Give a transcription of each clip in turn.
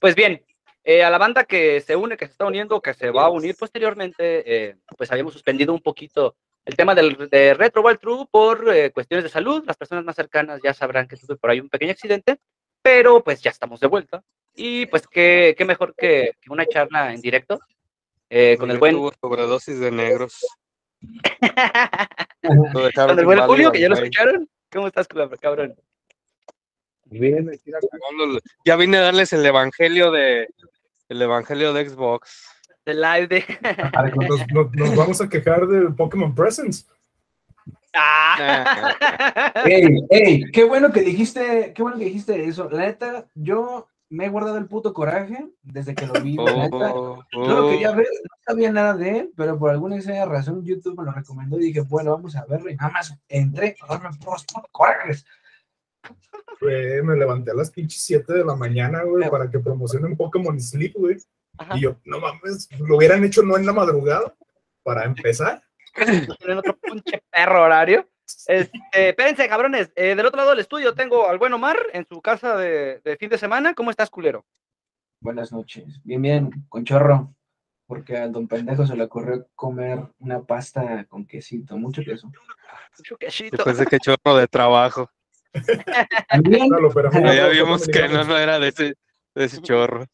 Pues bien, eh, a la banda que se une, que se está uniendo, que se va a unir posteriormente, eh, pues habíamos suspendido un poquito el tema del, de Retro World True por eh, cuestiones de salud. Las personas más cercanas ya sabrán que tuve por ahí un pequeño accidente, pero pues ya estamos de vuelta. Y pues qué, qué mejor que, que una charla en directo con el buen... Sobredosis de negros. con el buen Julio, que ya lo escucharon. ¿Cómo estás, cabrón? Bien, ya vine a darles el evangelio de el evangelio de Xbox. De live de. nos, vamos a quejar del Pokémon Presents. Ah. ey, ey, qué bueno que dijiste, qué bueno que dijiste eso. La neta, yo me he guardado el puto coraje desde que lo vi. la neta. Oh, yo lo oh. quería ver, no sabía nada de él, pero por alguna extraña razón YouTube me lo recomendó y dije, bueno, vamos a verlo. Y nada más entré a darme puros corajes me levanté a las pinches 7 de la mañana, güey, para que promocionen Pokémon Sleep, güey. Y yo, no mames, lo hubieran hecho no en la madrugada, para empezar. en otro pinche perro horario. Este, espérense, cabrones. Eh, del otro lado del estudio tengo al buen Omar en su casa de, fin de semana. ¿Cómo estás, culero? Buenas noches. Bien, bien, con chorro. Porque al don pendejo se le ocurrió comer una pasta con quesito, mucho queso. Mucho quesito. Después de que chorro de trabajo ya vimos que no, no era de ese, de ese chorro.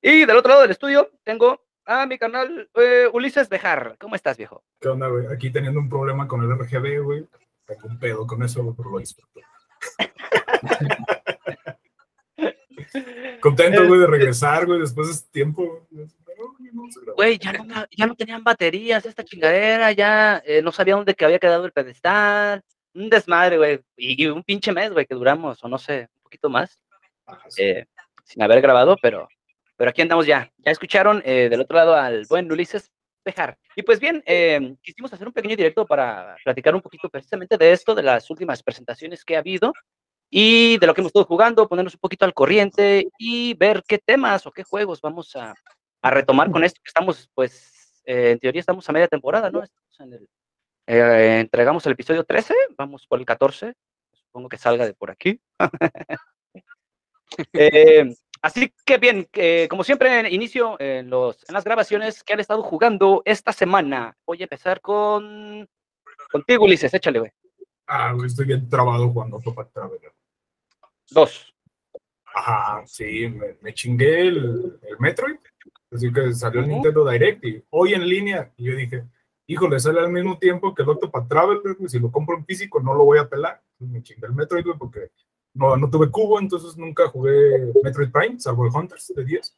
Y del otro lado del estudio tengo a mi canal eh, Ulises Bejar. ¿Cómo estás, viejo? ¿Qué onda, güey? Aquí teniendo un problema con el RGB, güey. Tengo un pedo con eso, pero lo disfruto. Contento, güey, de regresar, güey, después de este tiempo. Güey, ya no, ya no tenían baterías esta chingadera, ya eh, no sabía dónde que había quedado el pedestal un desmadre, güey, y, un pinche mes, güey, que duramos, o no sé, un poquito más, eh, sin haber grabado, pero, pero aquí andamos ya. Ya escucharon eh, del otro lado al buen Ulises Pejar. Y pues bien, eh, quisimos hacer un pequeño directo para platicar un poquito precisamente de esto, de las últimas presentaciones que ha habido y de lo que hemos estado jugando, ponernos un poquito al corriente y ver qué temas o qué juegos vamos a, a retomar con esto que estamos, pues, en teoría estamos a media temporada, ¿no? Estamos en el eh, entregamos el episodio 13, vamos por el 14, supongo que salga de por aquí. Eh, así que bien, como siempre inicio en, los, en las grabaciones que han estado jugando esta semana. Voy a empezar con contigo, Ulises, échale, güey. Ah, estoy bien trabado jugando Topa Traveler. Dos. Ajá, sí, me, chingué el, el, Metroid. Así que salió el Nintendo Direct y hoy en línea. Y yo dije, híjole, sale al mismo tiempo que el Octopath Traveler, si lo compro en físico no lo voy a pelar. me chingué el Metroid, porque no, no tuve cubo, entonces nunca jugué Metroid Prime, salvo el Hunters de 10.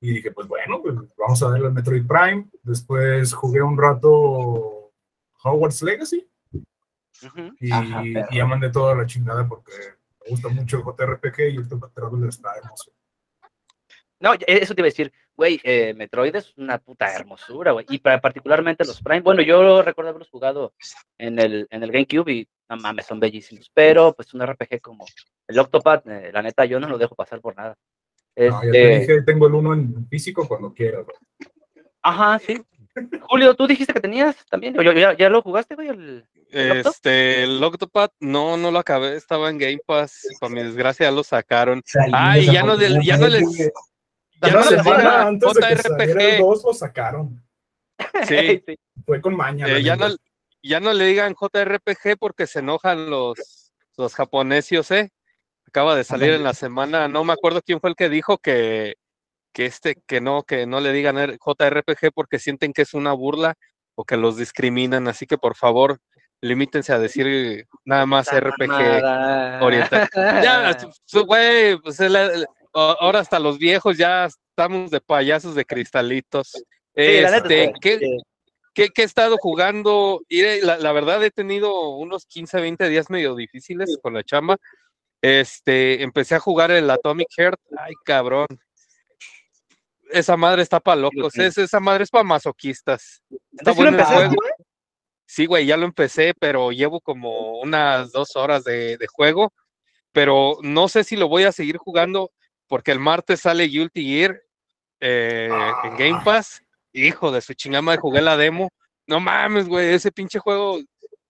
Y dije, pues bueno, pues vamos a darle al Metroid Prime. Después jugué un rato Hogwarts Legacy. y, ya mandé toda la chingada porque me gusta mucho el JRPG y el Traveler está hermoso. No, eso te iba a decir, güey, eh, Metroid es una puta hermosura, güey. Y para, particularmente los Prime, bueno, yo recuerdo haberlos jugado en el, en el GameCube y no mames, son bellísimos. Pero pues un RPG como el Octopath, eh, la neta, yo no lo dejo pasar por nada. No, ya te este dije, tengo el uno en físico cuando quiera, güey. Ajá, sí. Julio, tú dijiste que tenías también, ¿ya, ya lo jugaste, güey? El, este, el Octopath, no, no lo acabé, estaba en Game Pass, para mi desgracia ya lo sacaron. Ay, ya no, ya no les, ya no semana antes de que el 2 lo sacaron. Sí. Fue con maña. Eh, ya, no, ya no le digan JRPG porque se enojan los, los japonesios, ¿eh? Acaba de salir en la semana, no me acuerdo quién fue el que dijo que, que este, que no, que no le digan JRPG porque sienten que es una burla o que los discriminan, así que por favor, limítense a decir nada más RPG oriental. ya, güey, pues ahora hasta los viejos ya estamos de payasos de cristalitos. este, ¿qué, he estado jugando? La, la, verdad he tenido unos 15, 20 días medio difíciles con la chamba. Este, empecé a jugar el Atomic Heart. Ay, cabrón. Esa madre está para locos. Es, esa madre es para masoquistas. Está bueno el juego. Sí, güey, ya lo empecé, pero llevo como unas dos horas de, de, juego. Pero no sé si lo voy a seguir jugando porque el martes sale Guilty Gear eh, en Game ah. Pass. Hijo de su chingama, jugué la demo. No mames, güey, ese pinche juego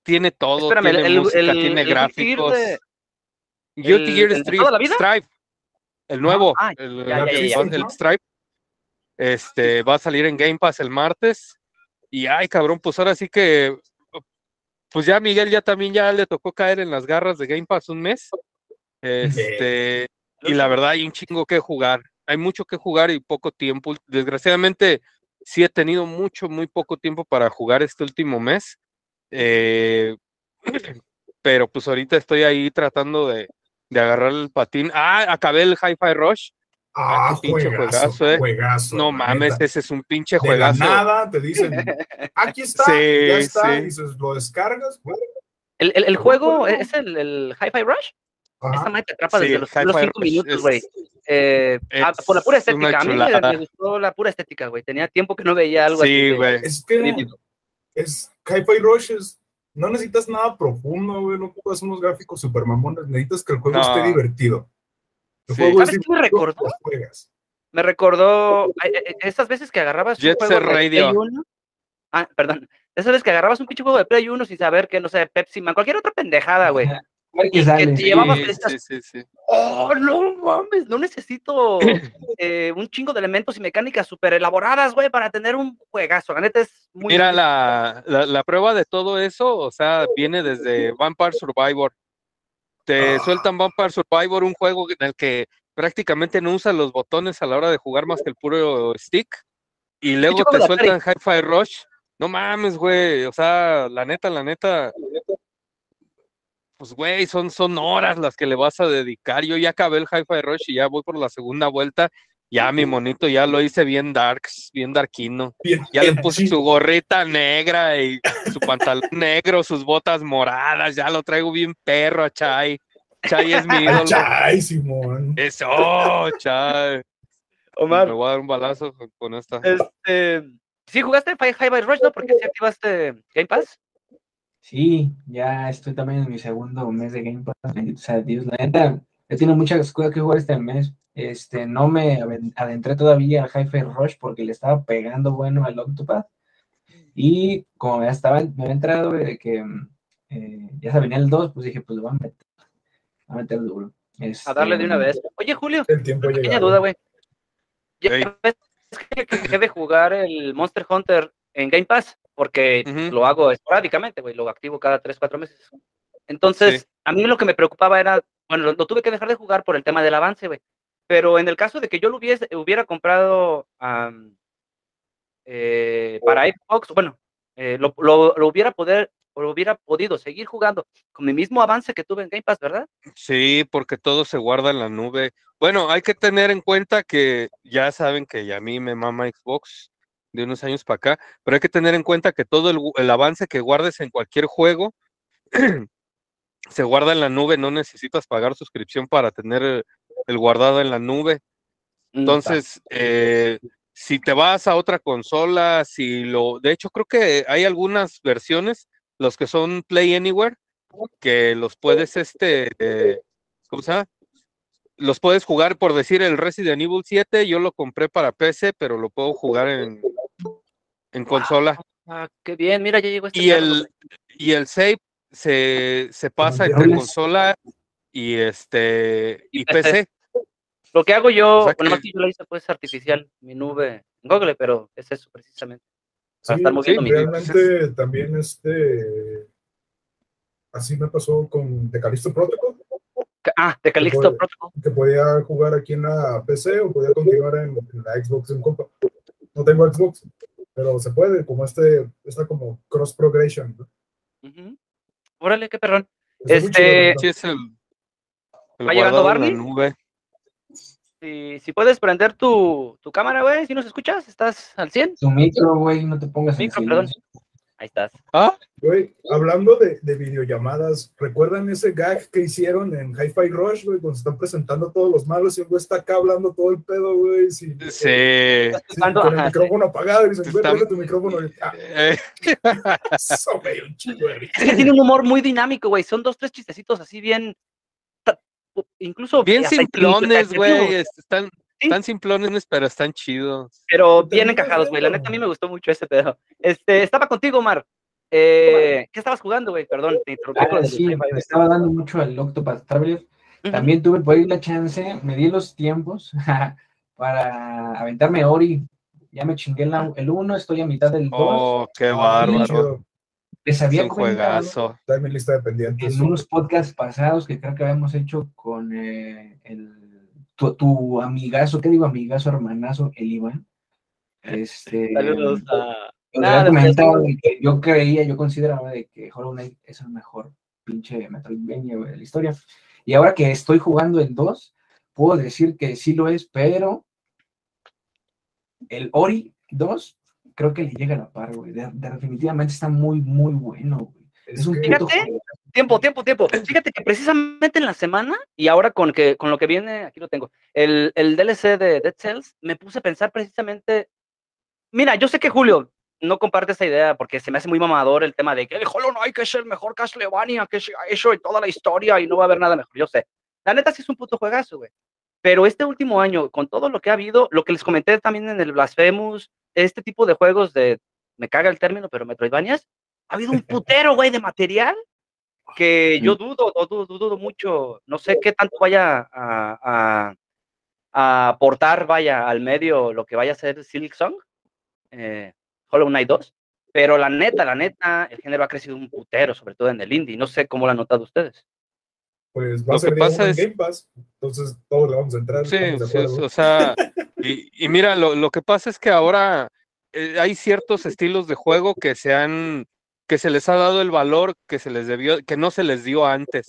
tiene todo. tiene el, música, tiene gráficos. Guilty Gear Street, Strive. el nuevo, Ah, ya, ya, ya. el Stripe. Este va a salir en Game Pass el martes. Y ay, cabrón, pues ahora sí que. Pues ya Miguel ya también ya le tocó caer en las garras de Game Pass un mes. Este, y la verdad hay un chingo que jugar. Hay mucho que jugar y poco tiempo. Desgraciadamente, sí he tenido mucho, muy poco tiempo para jugar este último mes. Eh, pero pues ahorita estoy ahí tratando de, de agarrar el patín. Ah, acabé el Hi-Fi Rush. Ah, qué pinche juegazo, juegazo, eh. juegazo, No mames, neta. ese es un pinche De la juegazo. nada te dicen, aquí está, Sí, ya está, sí. y lo descargas, güey. El, el, el juego es el, el Hi-Fi Rush. Esa Ajá. madre te atrapa Sí, desde los Hi-Fi cinco Rush minutos, güey. Eh, ah, por la pura estética. A mí me, gustó la pura estética, güey. Tenía tiempo que no veía algo así. Sí, güey. Es que es Hi-Fi Rush es- no necesitas nada profundo, güey, no ocupas unos gráficos super mamones, necesitas que el juego No. esté divertido. El Sí. juego es ¿Sabes qué me recordó? Me recordó eh, eh, esas veces que agarrabas Jet un juego Set de Radio. Play 1. Ah, perdón. Esas veces que agarrabas un pinche juego de Play 1 sin saber que, no sé, Pepsi Man, cualquier otra pendejada, güey. Y que sale. te llevabas Sí, estas- sí, sí, sí. Oh, no mames, no necesito eh, un chingo de elementos y mecánicas súper elaboradas, güey, para tener un juegazo. La neta es muy. Mira, la, la, la prueba de todo eso, o sea, viene desde Vampire Survivor. Te Ah. sueltan Vampire Survivor, un juego en el que prácticamente no usas los botones a la hora de jugar más que el puro stick. Y luego te sueltan Hi-Fi Rush. No mames, güey. O sea, la neta, la neta. Pues, güey, son, son horas las que le vas a dedicar. Yo ya acabé el Hi-Fi Rush y ya voy por la segunda vuelta. Ya mi monito ya lo hice bien darks, bien darkino. Bien Ya le puse su gorrita negra y su pantalón negro, sus botas moradas, ya lo traigo bien perro a Chai. Chai es mi ídolo. chay, Simón. Eso, Chai. Omar, Me voy a dar un balazo con- con esta. este. Sí, jugaste Fi- Hi-Fi Rush, ¿no? Porque si activaste Game Pass. Sí, ya estoy también en mi segundo mes de Game Pass. bendito sea Dios, la neta, he tenido muchas cosas que jugar este mes. Este, no me adentré todavía al Hi-Fi Rush porque le estaba pegando bueno al Octopath. Y como ya estaba, me había entrado de que mm, eh, ya se venía el 2, pues dije, pues le voy a meter, voy a meter duro. A darle de una Este, vez. Oye, Julio, El tiempo una pequeña duda, güey. Ya Ey. ves que dejé de jugar el Monster Hunter en Game Pass porque lo hago esporádicamente, güey, lo activo cada 3, 4 meses. Entonces, Sí. a mí lo que me preocupaba era, bueno, lo, lo tuve que dejar de jugar por el tema del avance, güey. Pero en el caso de que yo lo hubiese, hubiera comprado eh, para Xbox, bueno, eh, lo, lo- lo hubiera poder, lo hubiera podido seguir jugando con mi mismo avance que tuve en Game Pass, ¿verdad? Sí, porque todo se guarda en la nube. Bueno, hay que tener en cuenta que ya saben que ya a mí me mama Xbox de unos años para acá, pero hay que tener en cuenta que todo el, avance que guardes en cualquier juego se guarda en la nube, no necesitas pagar suscripción para tener el, el guardado en la nube. Mm, Entonces, eh, si te vas a otra consola, si lo, de hecho creo que hay algunas versiones, los que son Play Anywhere, que los puedes, este, eh, ¿cómo se llama? Los puedes jugar, por decir, el Resident Evil 7, yo lo compré para PC, pero lo puedo jugar en, en consola. Ah, qué bien, mira, ya llegó este Y el, y el save se, se pasa entre consola y este y Y PC. PC. Lo que hago yo, O sea bueno, más que- que yo lo hice pues artificial, mi nube en Google, pero es eso precisamente. Para Sí, estar moviendo sí, mi realmente también este así me pasó con The Callisto Protocol, Ah, de Calixto puede- Protocol. que podía jugar aquí en la PC o podía continuar en, en la Xbox en compa. No tengo Xbox, pero se puede, como este, está como cross progression. ¿no? Órale, qué perrón. Está Este, Sí, es el, el ¿Va llegando Barney? nube. Si, si puedes prender tu, tu cámara, güey, si nos escuchas, estás al 100. Tu micro, güey, no te pongas en Micro, perdón. Ahí estás. Ah, Güey, hablando de, de videollamadas, ¿recuerdan ese gag que hicieron en Hi-Fi Rush, güey, cuando se están presentando todos los malos y el güey está acá hablando todo el pedo, güey? sin- sí. sin- Cuando- con el ajá, sí. micrófono apagado y dicen, güey, Está- tu micrófono. Y, ah, Eh, eso, güey, un. Es que tiene un humor muy dinámico, güey. Son dos, tres chistecitos así bien. Incluso. bien simplones, güey. es- Están. Están simplones, pero están chidos. Pero bien encajados, güey. La neta, a mí me gustó mucho ese pedo. Este, estaba contigo, Omar. Eh, ¿Qué estabas jugando, güey? Perdón, te interrumpí Ah, sí, me estaba dando mucho al Octopath Traveler. También tuve por ahí la chance, me di los tiempos para aventarme Ori. Ya me chingué el 1, estoy a mitad del 2. Oh, qué bárbaro. Les había es un juegazo. Está en mi lista de pendientes. En unos podcasts pasados que creo que habíamos hecho con eh, el, tu, tu, amigazo, ¿qué digo amigazo, hermanazo, el Iván? Este, Saludos a... Nada, comentaba de que yo creía, yo consideraba de que Hollow Knight es el mejor pinche Metroidvania de la historia. Y ahora que estoy jugando el 2, puedo decir que sí lo es, pero el Ori 2 creo que le llega a la par, güey. definitivamente está muy, muy bueno, güey. Es un Fíjate, tiempo, tiempo, tiempo. Fíjate que precisamente en la semana, y ahora con, que, con lo que viene, aquí lo tengo, el, el DLC de Dead Cells, me puse a pensar precisamente. Mira, yo sé que Julio no comparte esa idea porque se me hace muy mamador el tema de que el Hollow Knight es el mejor Castlevania que se ha hecho en toda la historia y no va a haber nada mejor. Yo sé. La neta sí es un puto juegazo, güey. Pero este último año, con todo lo que ha habido, lo que les comenté también en el Blasphemous, este tipo de juegos de, me caga el término, pero Metroidvanias, ha habido un putero, güey, de material que yo dudo, dudo, dudo mucho, no sé qué tanto vaya a, a, aportar, vaya, al medio lo que vaya a ser Silk Song, eh, Hollow Knight 2, pero la neta, la neta, el género ha crecido un putero, sobre todo en el indie, no sé cómo lo han notado ustedes pues va a ser pasa es... Game Pass, entonces todos le vamos a entrar. Sí, sí o sea, y, y mira, lo, lo, que pasa es que ahora eh, hay ciertos estilos de juego que se han, que se les ha dado el valor que se les debió, que no se les dio antes.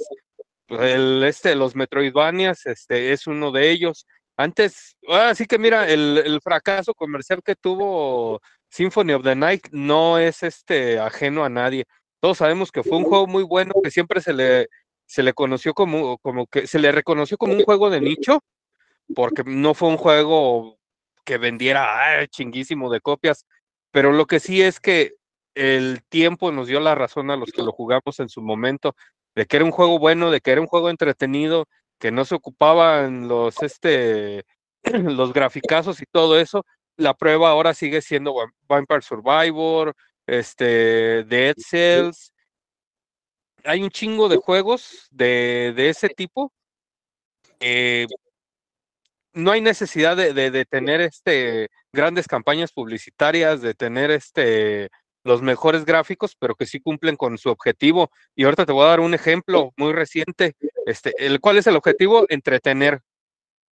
El, este, los Metroidvanias, este, es uno de ellos. Antes, así que mira, el, el, fracaso comercial que tuvo Symphony of the Night no es este ajeno a nadie. Todos sabemos que fue un juego muy bueno, que siempre se le, se le conoció como, como que se le reconoció como un juego de nicho, porque no fue un juego que vendiera chinguísimo de copias, pero lo que sí es que el tiempo nos dio la razón a los que lo jugamos en su momento, de que era un juego bueno, de que era un juego entretenido, que no se ocupaban los, este, los graficazos y todo eso. La prueba ahora sigue siendo Vampire Survivor, este, Dead Cells, hay un chingo de juegos de, de ese tipo. Eh, no hay necesidad de, de, tener este grandes campañas publicitarias, de tener este los mejores gráficos, pero que sí cumplen con su objetivo. Y ahorita te voy a dar un ejemplo muy reciente. Este, el cuál es el objetivo? Entretener.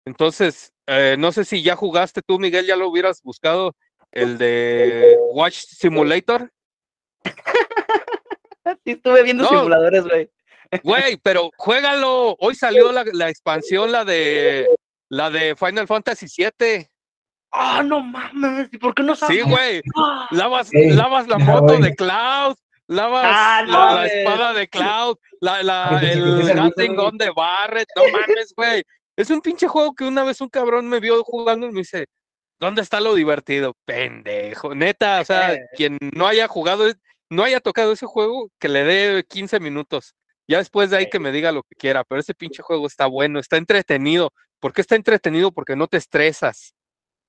Entonces, eh, no sé si ya jugaste tú, Miguel, ya lo hubieras buscado, el de Watch Simulator. sí, estuve viendo simuladores, güey. Güey, pero juégalo. Hoy salió la, la, expansión, la de la de Final Fantasy VII. Ah, no mames, ¿y por qué no sabes? Sí, güey. Lavas, lavas la moto de Cloud, lavas ah, la, la, espada de Cloud, la, la, el Gun de Barret. No mames, güey. Es un pinche juego que una vez un cabrón me vio jugando y me dice, ¿dónde está lo divertido? Pendejo. Neta, o sea, eh. quien no haya jugado, no haya tocado ese juego, que le dé 15 minutos. Ya después de ahí que me diga lo que quiera, pero ese pinche juego está bueno, está entretenido. ¿Por qué está entretenido? Porque no te estresas,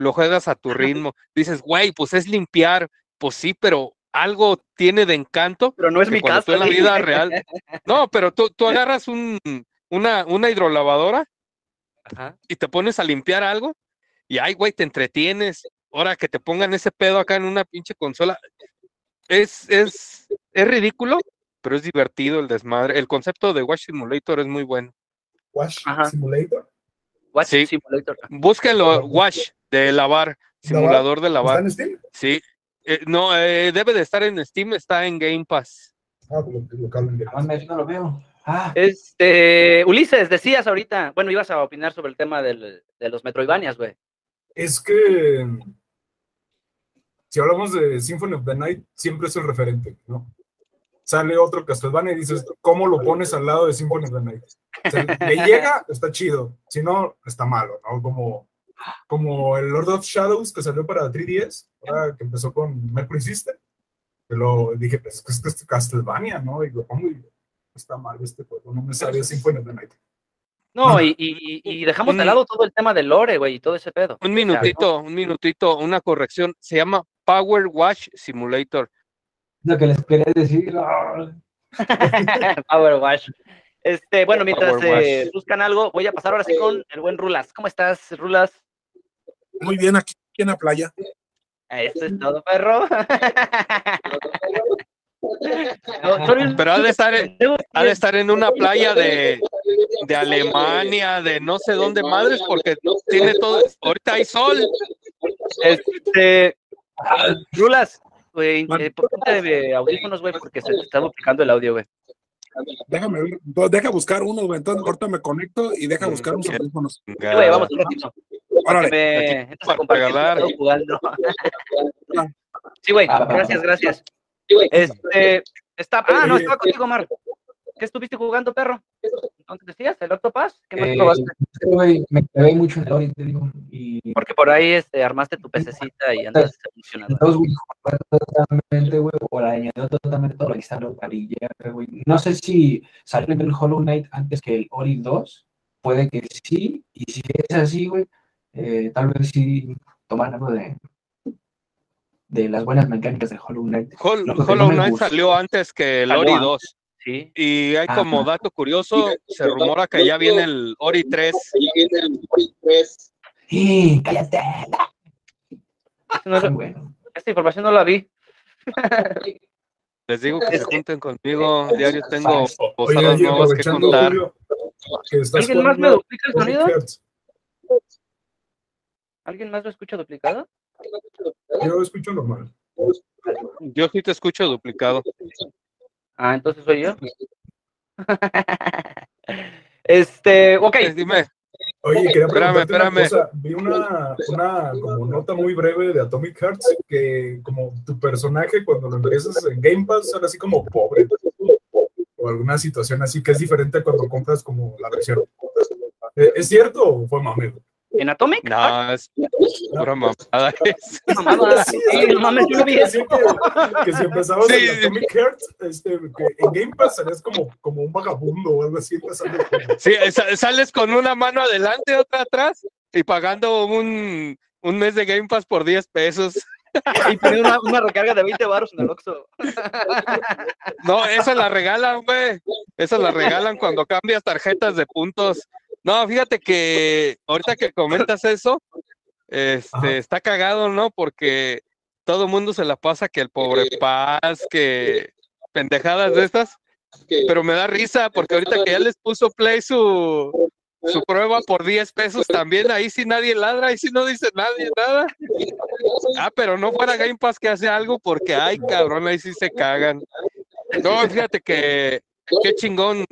lo juegas a tu ritmo. Dices, güey, pues es limpiar. Pues sí, pero algo tiene de encanto. Pero no es mi caso. en la vida real. No, pero tú, tú agarras un, una, una hidrolavadora y te pones a limpiar algo y ay, güey, te entretienes. Ahora que te pongan ese pedo acá en una pinche consola, es, es, es ridículo, pero es divertido el desmadre. El concepto de Wash Simulator es muy bueno. ¿Wash Simulator? Wash Simulator. Búsquenlo, Wash, de lavar, simulador de lavar. ¿Está en Steam? Sí. Eh, no, eh, debe de estar en Steam, está en Game Pass. Ah, pues lo, lo, ah, no lo veo. Ah. Este, Ulises, decías ahorita, bueno, ibas a opinar sobre el tema del, de los Metroidvanias, güey. Es que si hablamos de Symphony of the Night, siempre es el referente, ¿no? Sale otro Castlevania y dices, ¿cómo lo pones al lado de Symphony of the Night? O sea, le llega, está chido, si no, está malo, ¿no? Como, como el Lord of Shadows que salió para 3DS, que empezó con Mercury System, que lo dije, pues es que es Castlevania, ¿no? Y lo pongo y está mal este juego, no me sale Symphony of the Night. No, y, y, y, dejamos de lado todo el tema del lore, güey, y todo ese pedo. Un minutito, un minutito, una corrección. Se llama Power Wash Simulator. Lo que les quería decir. Power Wash. Este, bueno, mientras eh, buscan algo, voy a pasar ahora sí con el buen Rulas. ¿Cómo estás, Rulas? Muy bien, aquí en la playa. Eso es todo, perro. Pero ha de, estar en, ha de estar en una playa de, de Alemania, de no sé dónde madres, porque tiene todo. Ahorita hay sol. Este, Rulas, güey, eh, ponte de audífonos, güey, porque se está duplicando el audio, güey. Déjame ver, deja buscar uno, güey. Entonces, ahorita me conecto y deja buscar unos audífonos. Güey, vamos un ratito. Órale. Para regalar. Sí, güey, gracias, gracias. Este, está, ah, no, estaba contigo, Mar. ¿Qué estuviste jugando, perro? ¿Dónde decías? ¿El Octopass? ¿Qué más Eh, probaste? güey, me quedé mucho en el Ori, te digo, y Porque por ahí este, armaste tu pececita y andas funcionando. Entonces, güey, totalmente, güey, o la añadió totalmente todo lo que está en varilla, güey. No sé si salió el Hollow Knight antes que el Ori 2, puede que sí, y si es así, güey, eh, tal vez sí tomar algo de, de las buenas mecánicas de Hollow Knight. Hol- no Hollow Knight salió antes que el Ori antes. 2. Sí. Y hay como Ajá. dato curioso, se rumora que ya viene el Ori 3. ¡Eh, cállate! No Bueno, esta información no la vi. Les digo que se junten conmigo, diario tengo oye, nuevas que aprovechando, contar. Julio, que estás ¿Alguien más me duplica el sonido? ¿Alguien más lo escucha duplicado? Yo escucho normal. Yo sí te escucho duplicado. Ah, entonces soy yo. este, ok. Eh, Dime, Oye, quería Espérame, preguntarte una espérame. cosa. Vi una, una como nota muy breve de Atomic Hearts que como tu personaje cuando lo empiezas en Game Pass sale así como pobre o alguna situación así que es diferente a cuando compras como la versión. ¿Eh, ¿Es cierto o fue mame? ¿En Atomic? no, es pura mamada. Es- mamada. Sí, no mames, yo no vi eso. que, si empezabas Sí. en Atomic Hearts, este, que en Game Pass salías como, como un vagabundo o algo así. como- Sí, sa- sales con una mano adelante, otra atrás y pagando un, un mes de Game Pass por 10 pesos. Y una, una recarga de 20 baros en el Oxxo. No, esa la regalan, güey. Esa la regalan cuando cambias tarjetas de puntos. No, fíjate que ahorita que comentas eso, este, Ajá. está cagado, ¿no? Porque todo el mundo se la pasa que el pobre paz, que pendejadas de estas. Pero me da risa porque ahorita que ya les puso play su, su prueba por 10 pesos también, ahí sí nadie ladra, ahí sí no dice nadie nada. Ah, pero no fuera Game Pass que hace algo porque, ay, cabrón, ahí sí se cagan. No, fíjate que qué chingón,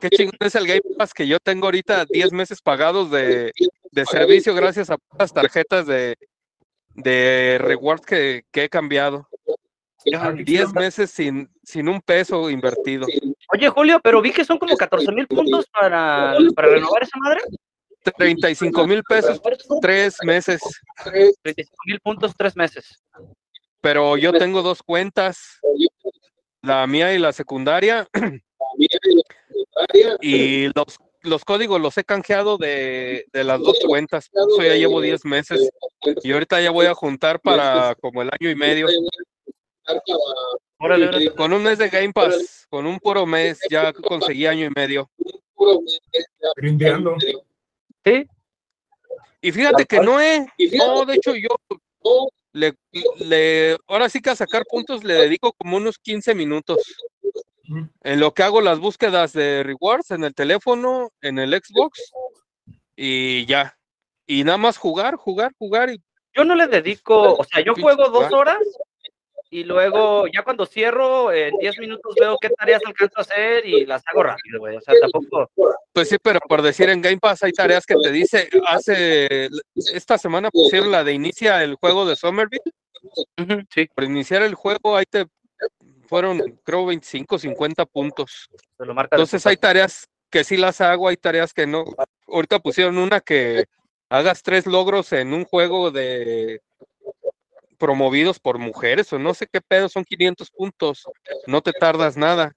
qué chingón es el Game Pass que yo tengo ahorita 10 meses pagados de, de servicio gracias a las tarjetas de, de reward que, que he cambiado. Qué 10 chido. meses sin, sin un peso invertido. Oye, Julio, pero vi que son como 14 mil puntos para, para renovar esa madre. 35 mil pesos, tres meses. 35 mil puntos, tres meses. Pero yo tengo dos cuentas, la mía y la secundaria, y los, los códigos los he canjeado de, de las dos cuentas. Eso ya llevo 10 meses y ahorita ya voy a juntar para como el año y medio. Órale, órale. Con un mes de Game Pass, con un puro mes, ya conseguí año y medio. Grindeando. Sí, Y fíjate que no he, no, de hecho yo le, le, ahora sí que a sacar puntos le dedico como unos 15 minutos. En lo que hago las búsquedas de rewards en el teléfono, en el Xbox y ya. Y nada más jugar, jugar, jugar. Y, yo no le dedico, o sea, yo juego dos horas y luego ya cuando cierro, en 10 minutos veo qué tareas alcanzo a hacer y las hago rápido, güey. O sea, tampoco. pues sí, pero por decir en Game Pass hay tareas que te dice, hace, esta semana pusieron la de inicia el juego de Somerville. Sí, Por iniciar el juego ahí te fueron, creo, 25, 50 puntos. Entonces hay tareas que sí las hago, hay tareas que no. Ahorita pusieron una que hagas tres logros en un juego de promovidos por mujeres o no sé qué pedo, son 500 puntos, no te tardas nada.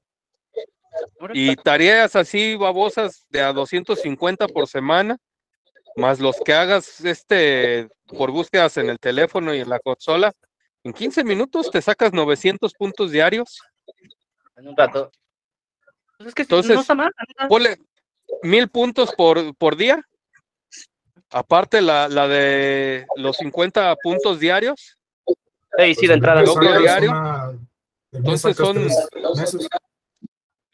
Y tareas así babosas de a 250 por semana, más los que hagas este por búsquedas en el teléfono y en la consola, en 15 minutos te sacas 900 puntos diarios. En un rato. Pues es que Entonces, no está mal. Ponle mil puntos por, por día. Aparte la, la de los 50 puntos diarios. Ey, sí, de entrada. Diario. una- Entonces son- meses.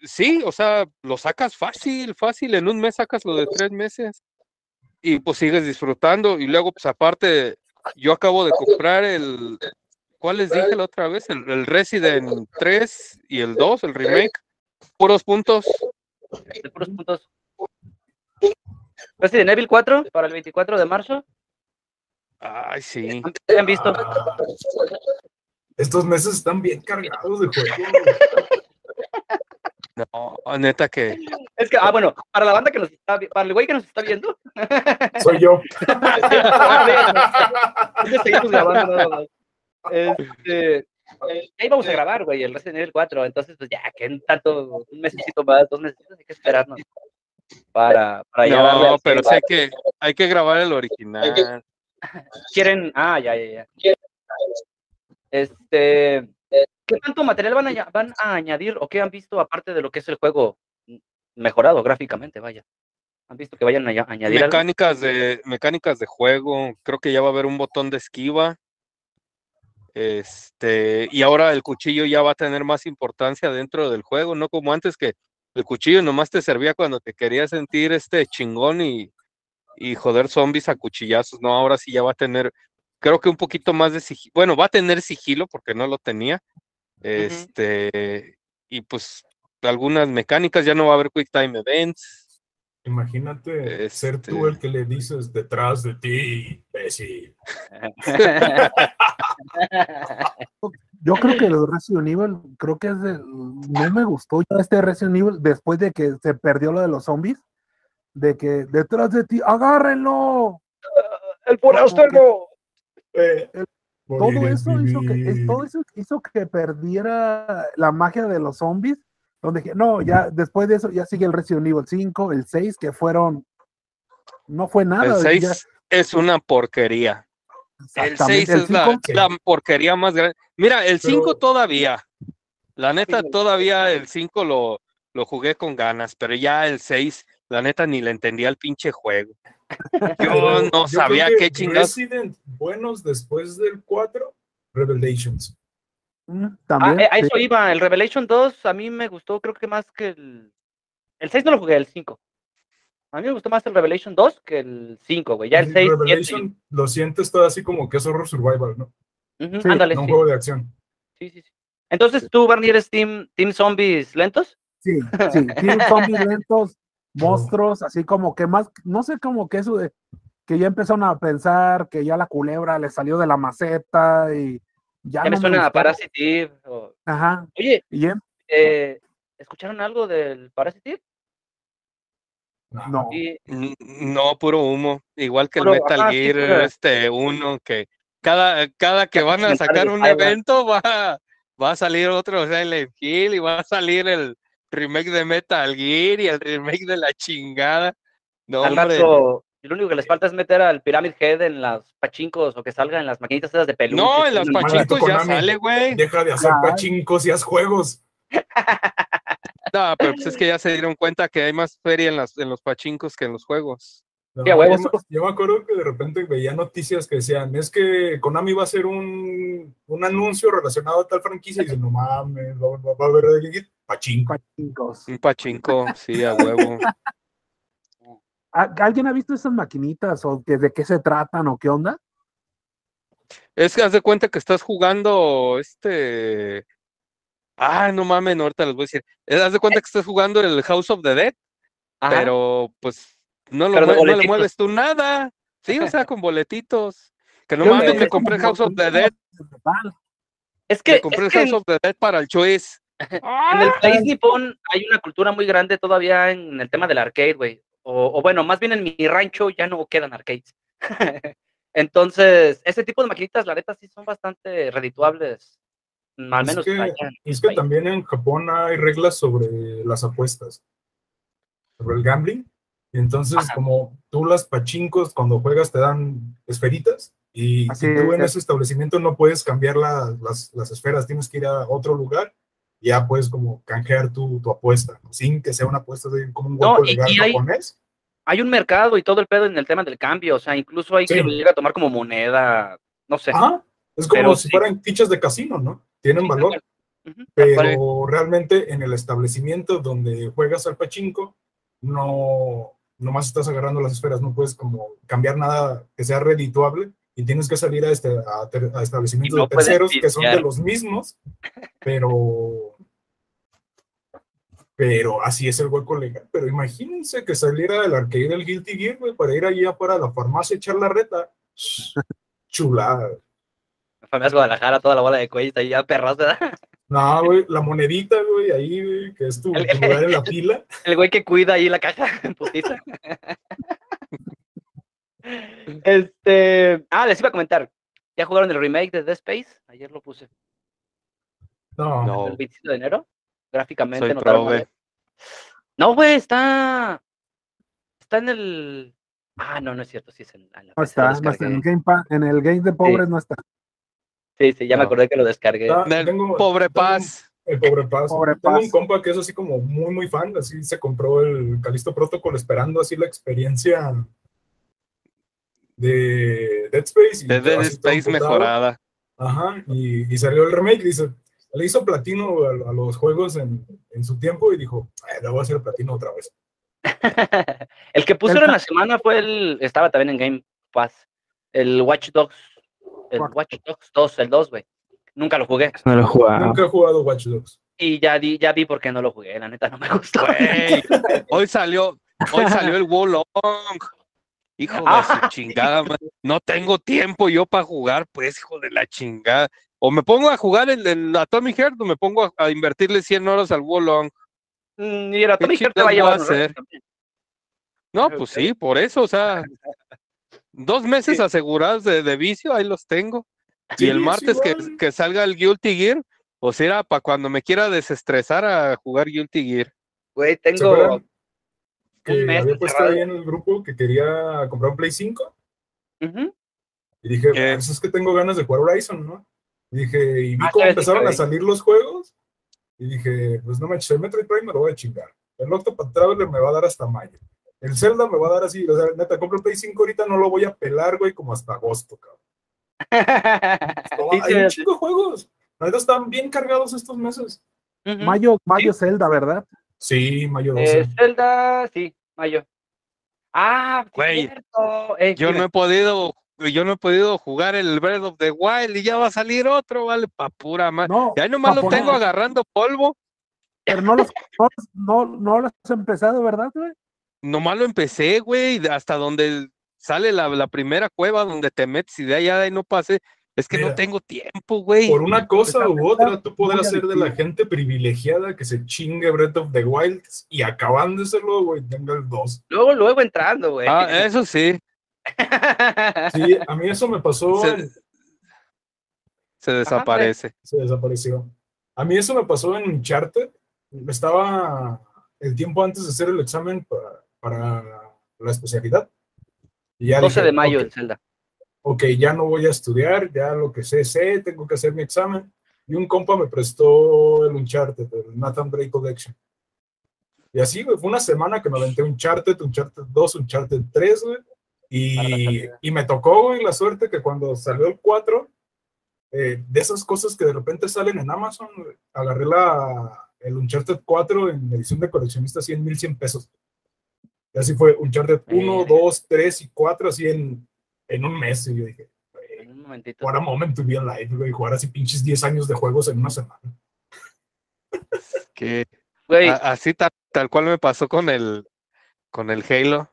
Sí, o sea, lo sacas fácil, fácil. En un mes sacas lo de tres meses. Y pues sigues disfrutando. Y luego, pues aparte, yo acabo de comprar el. ¿Cuál les dije la otra vez? El, el Resident 3 y el 2, el remake. Puros puntos. de puros puntos. Resident Evil 4 para el 24 de marzo. Ay, sí. ¿Han visto? Ah, estos meses están bien cargados de juegos. No, neta que. Es que, ah, bueno, para la banda que nos está para el güey que nos está viendo. Soy yo. Es que seguimos grabando nada más. Este, eh, ahí vamos a grabar, güey, el Resident Evil 4. Entonces, pues ya, que en tanto, un mesecito más, dos meses, hay que esperarnos para, para No, al pero sí hay que, hay que grabar el original. quieren, ah, ya, ya, ya. Este, ¿qué tanto material van a, van a añadir o qué han visto aparte de lo que es el juego mejorado gráficamente, vaya? ¿Han visto que vayan a aña- añadir algo? Mecánicas de, mecánicas de juego, creo que ya va a haber un botón de esquiva. Este, y ahora el cuchillo ya va a tener más importancia dentro del juego, no como antes que el cuchillo nomás te servía cuando te querías sentir este chingón y, y joder zombies a cuchillazos. No, ahora sí ya va a tener, creo que un poquito más de sigilo. Bueno, va a tener sigilo porque no lo tenía. Este, y pues algunas mecánicas, ya no va a haber quick time events. Imagínate ser tú Este- el que le dices detrás de ti, imbécil. Yo creo que los Resident Evil, creo que es de, no me gustó ya este Resident Evil después de que se perdió lo de los zombies, de que detrás de ti, agárrenlo. el forastero! Eh, Todo es eso hizo que, todo eso hizo que perdiera la magia de los zombies. Donde dije, no, ya después de eso ya sigue el Resident Evil 5, el 6, que fueron, no fue nada. El ya- 6 es una porquería. El exactamente, 6 es la, porquería más grande. Mira, el 5 Pero- todavía. La neta, todavía el 5 lo, lo jugué con ganas, pero ya el 6, la neta, ni le entendía el pinche juego. Yo no Yo sabía qué chingados. Resident buenos después del 4, Revelations. Mm, Ah, también, eh, a sí. eso iba, el Revelation 2 a mí me gustó, creo que más que el... El 6 no lo jugué, el 5. A mí me gustó más el Revelation 2 que el 5, güey. Ya el Sí, 6, Revelation lo sientes todo así como que es horror survival, ¿no? Sí, ándale, No un sí, juego de acción. sí, sí, sí. Entonces tú, Barney, eres team, team Zombies lentos. Sí, sí, tiene zombies lentos, monstruos, así como que más, no sé, como que eso de que ya empezaron a pensar que ya la culebra le salió de la maceta y ya, Ya me suena a. Parasitive. o- Ajá, Oye, eh, ¿escucharon algo del Parasitive? no. Y, No, puro humo. Igual que el Metal ajá, sí, Gear, este uno que cada, cada que van a sacar un evento va, va a salir otro Silent Hill y va a salir el remake de Metal Gear y el remake de la chingada. No, al rato, lo único que les falta es meter al Pyramid Head en las pachincos o que salga en las maquinitas esas de peluche. No, en las pachincos ya sale, güey. Deja de hacer Ay. pachincos y haz juegos. No, pero pues es que ya se dieron cuenta que hay más feria en, las, en los pachincos que en los juegos. No, yo, me- yo me acuerdo que de repente veía noticias que decían, es que Konami va a hacer un, un anuncio relacionado a tal franquicia y dice, no mames, va, va- va a haber de pachinko. Pachincos. Un pachinko, sí, a huevo. ¿Al- ¿Alguien ha visto esas maquinitas o que- de qué se tratan o qué onda? Es que haz de cuenta que estás jugando este. Ah, no mames, no, ahorita les voy a decir. Eh, Haz de cuenta que estás jugando el House of the Dead, Ajá. pero pues no, lo no le mueves tú nada. Sí, o sea, con boletitos. Que no Yo mames, me- me compré el House of the Dead. es que, Me compré es el que House en, of the Dead para el Choice. en el país nipón hay una cultura muy grande todavía en el tema del arcade, güey. O, o bueno, más bien en mi rancho ya no quedan arcades. Entonces, ese tipo de maquinitas, la neta, sí son bastante redituables. mm, Al Es menos que- allá Es que también en Japón hay reglas sobre las apuestas, sobre el gambling. Entonces, Ajá. como tú las pachincos cuando juegas te dan esferitas y, Así y tú en es. ese establecimiento no puedes cambiar la- las, las esferas, tienes que ir a otro lugar ya puedes como canjear tu, tu apuesta, sin que sea una apuesta de como un hueco legal hay- japonés. Hay un mercado y todo el pedo en el tema del cambio, o sea, incluso hay Sí. que llega a tomar como moneda, no sé. Ajá, es como Pero si sí. fueran fichas de casino, ¿no? Tienen Sí, valor. pero realmente en el establecimiento donde juegas al pachinko, no nomás estás agarrando las esferas, no puedes como cambiar nada que sea redituable y tienes que salir a, este, a, ter- a establecimientos no de terceros que son de los mismos, pero pero así es el hueco legal. Pero imagínense que saliera del arcade del Guilty Gear, güey, para ir allá para la farmacia a echar la reta. Chulada. Familias Guadalajara, toda la bola de cuello, ahí ya perras, ¿verdad? No, güey, la monedita, güey, ahí, güey, que es tu, El- tu lugar en la fila. El güey que cuida ahí la caja, en putiza. este. Ah, les iba a comentar. ¿Ya jugaron el remake de Dead Space? Ayer lo puse. No, No. El 27 de enero. Gráficamente Soy prove. algo? No, güey, está. Está en el. Ah, no, no es cierto. Sí, es en, en la No está, no. En el Game, Pa- en el game de pobres no está. Sí, sí, ya me No. acordé que lo descargué. Ah, tengo- pobre tengo Paz. el pobre Paz. Pobre Tengo Paz. un compa que es así como muy, muy fan, así se compró el Calisto Protocol esperando así la experiencia de Dead Space. y De Dead Space mejorada. Ajá, y, y salió el remake, dice, le hizo platino a, a los juegos en, en su tiempo y dijo, "Ay, le voy a hacer platino otra vez. el que pusieron El- la semana fue el. Estaba también en Game Pass. El Watch Dogs. El Watch Watch Dogs 2, el 2, güey. Nunca lo jugué. No lo he jugado. Nunca he jugado Watch Dogs. Y ya, di, ya vi por qué no lo jugué. La neta no me gustó. Güey, hoy salió, hoy salió el Wolong. Hijo de Ah, su chingada, man. No tengo tiempo yo para jugar, pues, hijo de la chingada. O me pongo a jugar el, el Atomic Heart o me pongo a, a invertirle 100 horas al Wolong. Mm, Y el Atomic ¿Qué Heart te va a llevar. a hacer? No, pues sí, por eso, o sea, dos meses Sí. asegurados de, de vicio, ahí los tengo. Sí, y el es martes que, que salga el Guilty Gear, o sea, para cuando me quiera desestresar a jugar Guilty Gear. Güey, ¿Se tengo. Que un mes había puesto ahí en el grupo que quería comprar un Play 5? Ujú. Y dije, ¿Qué? pues es que tengo ganas de jugar Horizon, ¿no? Y dije, y vi Ah, cómo sí, empezaron sí, a sí. salir los juegos. Y dije, pues no manches, el Metroid Prime me lo voy a chingar. El Octopath Traveler me va a dar hasta mayo. El Zelda me va a dar así, o sea, neta, compro el Play 5 ahorita, no lo voy a pelar, güey, como hasta agosto, cabrón. Sí, hay sí, un sí. chingo de juegos. La están bien cargados estos meses. Mayo, Mayo Zelda, ¿verdad? Sí, mayo 12. Eh, Zelda, sí, mayo. Ah, Güey, cierto. Eh, Yo dime. no he podido, yo no he podido jugar el Breath of the Wild y ya va a salir otro, vale, pa' pura madre. No, Y ahí nomás lo tengo agarrando polvo, Pero no los, no, los- no, no los has empezado, ¿verdad, güey? nomás lo empecé, güey, hasta donde sale la, la primera cueva donde te metes y de allá de ahí no pasé. Es que Mira, no tengo tiempo, güey. Por una cosa u otra, tú podrás ser de la gente privilegiada que se chingue Breath of the Wild y acabándoselo, güey, tenga el 2. Luego, luego entrando, güey. Ah, eso sí, Sí, a mí eso me pasó, se, en- se desaparece. se desapareció. A mí eso me pasó en Uncharted. Estaba el tiempo antes de hacer el examen para, para la especialidad. Y ya 12 dije, de mayo ok, el Zelda. Ok, ya no voy a estudiar, ya lo que sé, sé, tengo que hacer mi examen. Y un compa me prestó el Uncharted, el Nathan Drake Collection. Y así, güey, fue una semana que me aventé Uncharted, Uncharted 2, Uncharted 3, güey. Y, y me tocó, güey, la suerte que cuando salió el 4, eh, de esas cosas que de repente salen en Amazon, güey, agarré la, el Uncharted 4 en edición de coleccionista así en 1100 pesos. Y así fue Uncharted 1, Verga. 2, 3 y 4 así en, en un mes. Y yo dije, güey, En un momentito. what a moment to be alive, güey, jugar así pinches 10 años de juegos en una semana. Que Güey, así tal, tal cual me pasó con el con el Halo.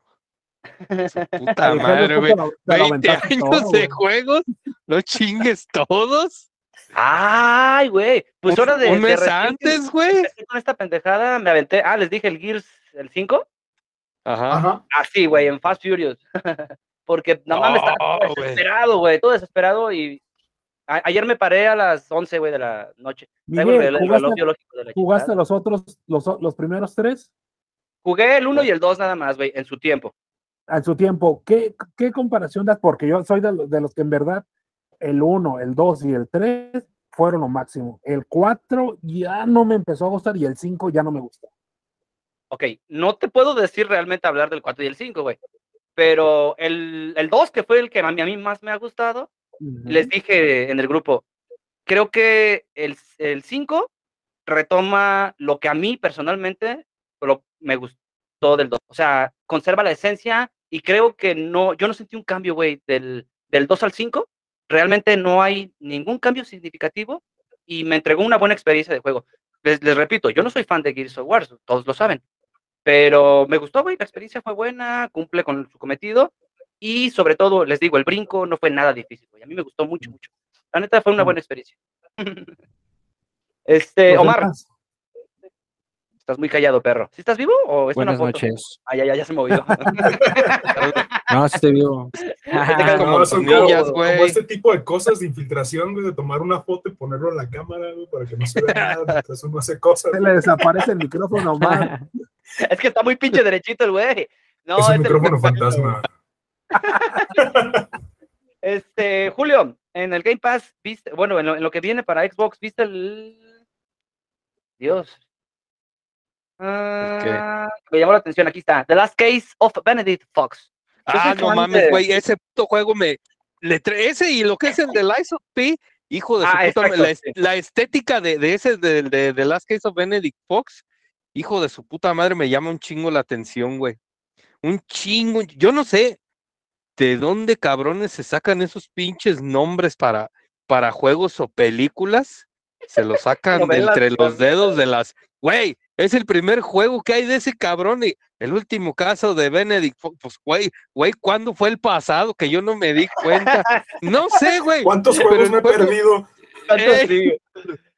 Su puta madre, güey. tú te lo- te lo 20 aventaste años todo, de juegos, no chingues todos. Ay, güey. Pues Un- hora de. un mes antes, güey. Con esta pendejada me aventé. Ah, les dije el Gears, el 5. Ajá. Ajá. Ah, sí, güey, en Fast Furious. Porque nada más me estaba todo desesperado, güey. Todo desesperado y. a- ayer me paré a las 11, güey, de la noche. El, Miguel, el reloj ¿jugaste, biológico de la jugaste los otros, los, los primeros tres? Jugué el 1 y el 2 nada más, güey, en su tiempo. En su tiempo, ¿qué, qué comparación das? Porque yo soy de, los- de los que en verdad el 1, el 2 y el 3 fueron lo máximo. El 4 ya no me empezó a gustar y el 5 ya no me gustó. Ok, no te puedo decir realmente hablar del 4 y el 5, güey. Pero el, el 2, que fue el que a mí, a mí más me ha gustado, les dije en el grupo, creo que el, el 5 retoma lo que a mí personalmente me gustó del 2. O sea, conserva la esencia y creo que no, yo no sentí un cambio, güey, del, del 2 al 5. Realmente no hay ningún cambio significativo y me entregó una buena experiencia de juego. Les, les repito, yo no soy fan de Gears of War, todos lo saben, pero me gustó, güey, la experiencia fue buena, cumple con su cometido y sobre todo, les digo, el brinco no fue nada difícil, güey. A mí me gustó mucho, mucho. La neta fue una buena experiencia. este, Omar. Estás muy callado, perro. ¿Sí estás vivo o es Buenas una foto? noches. Ah, ya, ya, ya se movió. No, sí estoy vivo. como No, son niñas, como, güey. como este tipo de cosas de infiltración, güey, de tomar una foto y ponerlo en la cámara, güey, para que no se vea nada, mientras uno hace cosas. Se le desaparece el micrófono Omar. es que está muy pinche derechito el güey. No, es un este- micrófono fantasma. Este, Julio, en el Game Pass, viste, bueno, en lo, en lo que viene para Xbox, ¿viste el. Dios. Ah, me llamó la atención, aquí está. The Last Case of Benedict Fox. Ah, no mames, de- güey, ese puto juego me... Le ese y lo que es el de Lies of P, hijo de su Ah, puta... la, la estética de, de ese, de, de, de Last Case of Benedict Fox, hijo de su puta madre, me llama un chingo la atención, güey. Un chingo, yo no sé de dónde cabrones se sacan esos pinches nombres para, para juegos o películas. Se los sacan de entre los dedos de las... Güey, es el primer juego que hay de ese cabrón y el último caso de Benedict pues güey, güey, ¿cuándo fue el pasado que yo no me di cuenta? No sé, güey. ¿Cuántos juegos me he perdido? Eh.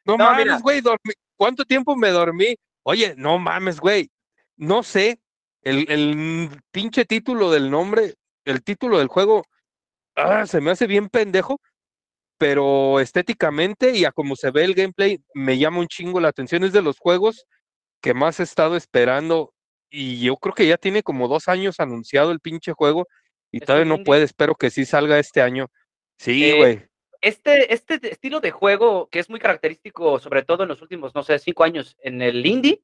No, No, mames, güey, dormí- ¿cuánto tiempo me dormí? Oye, no mames, güey, no sé, el, el pinche título del nombre, el título del juego, ah, se me hace bien pendejo, pero estéticamente y a como se ve el gameplay, me llama un chingo la atención, es de los juegos que más he estado esperando y yo creo que ya tiene como dos años anunciado el pinche juego y ¿Es todavía no puede, espero que sí salga este año. Sí, Eh, güey. Este, este estilo de juego que es muy característico, sobre todo en los últimos, no sé, cinco años en el indie,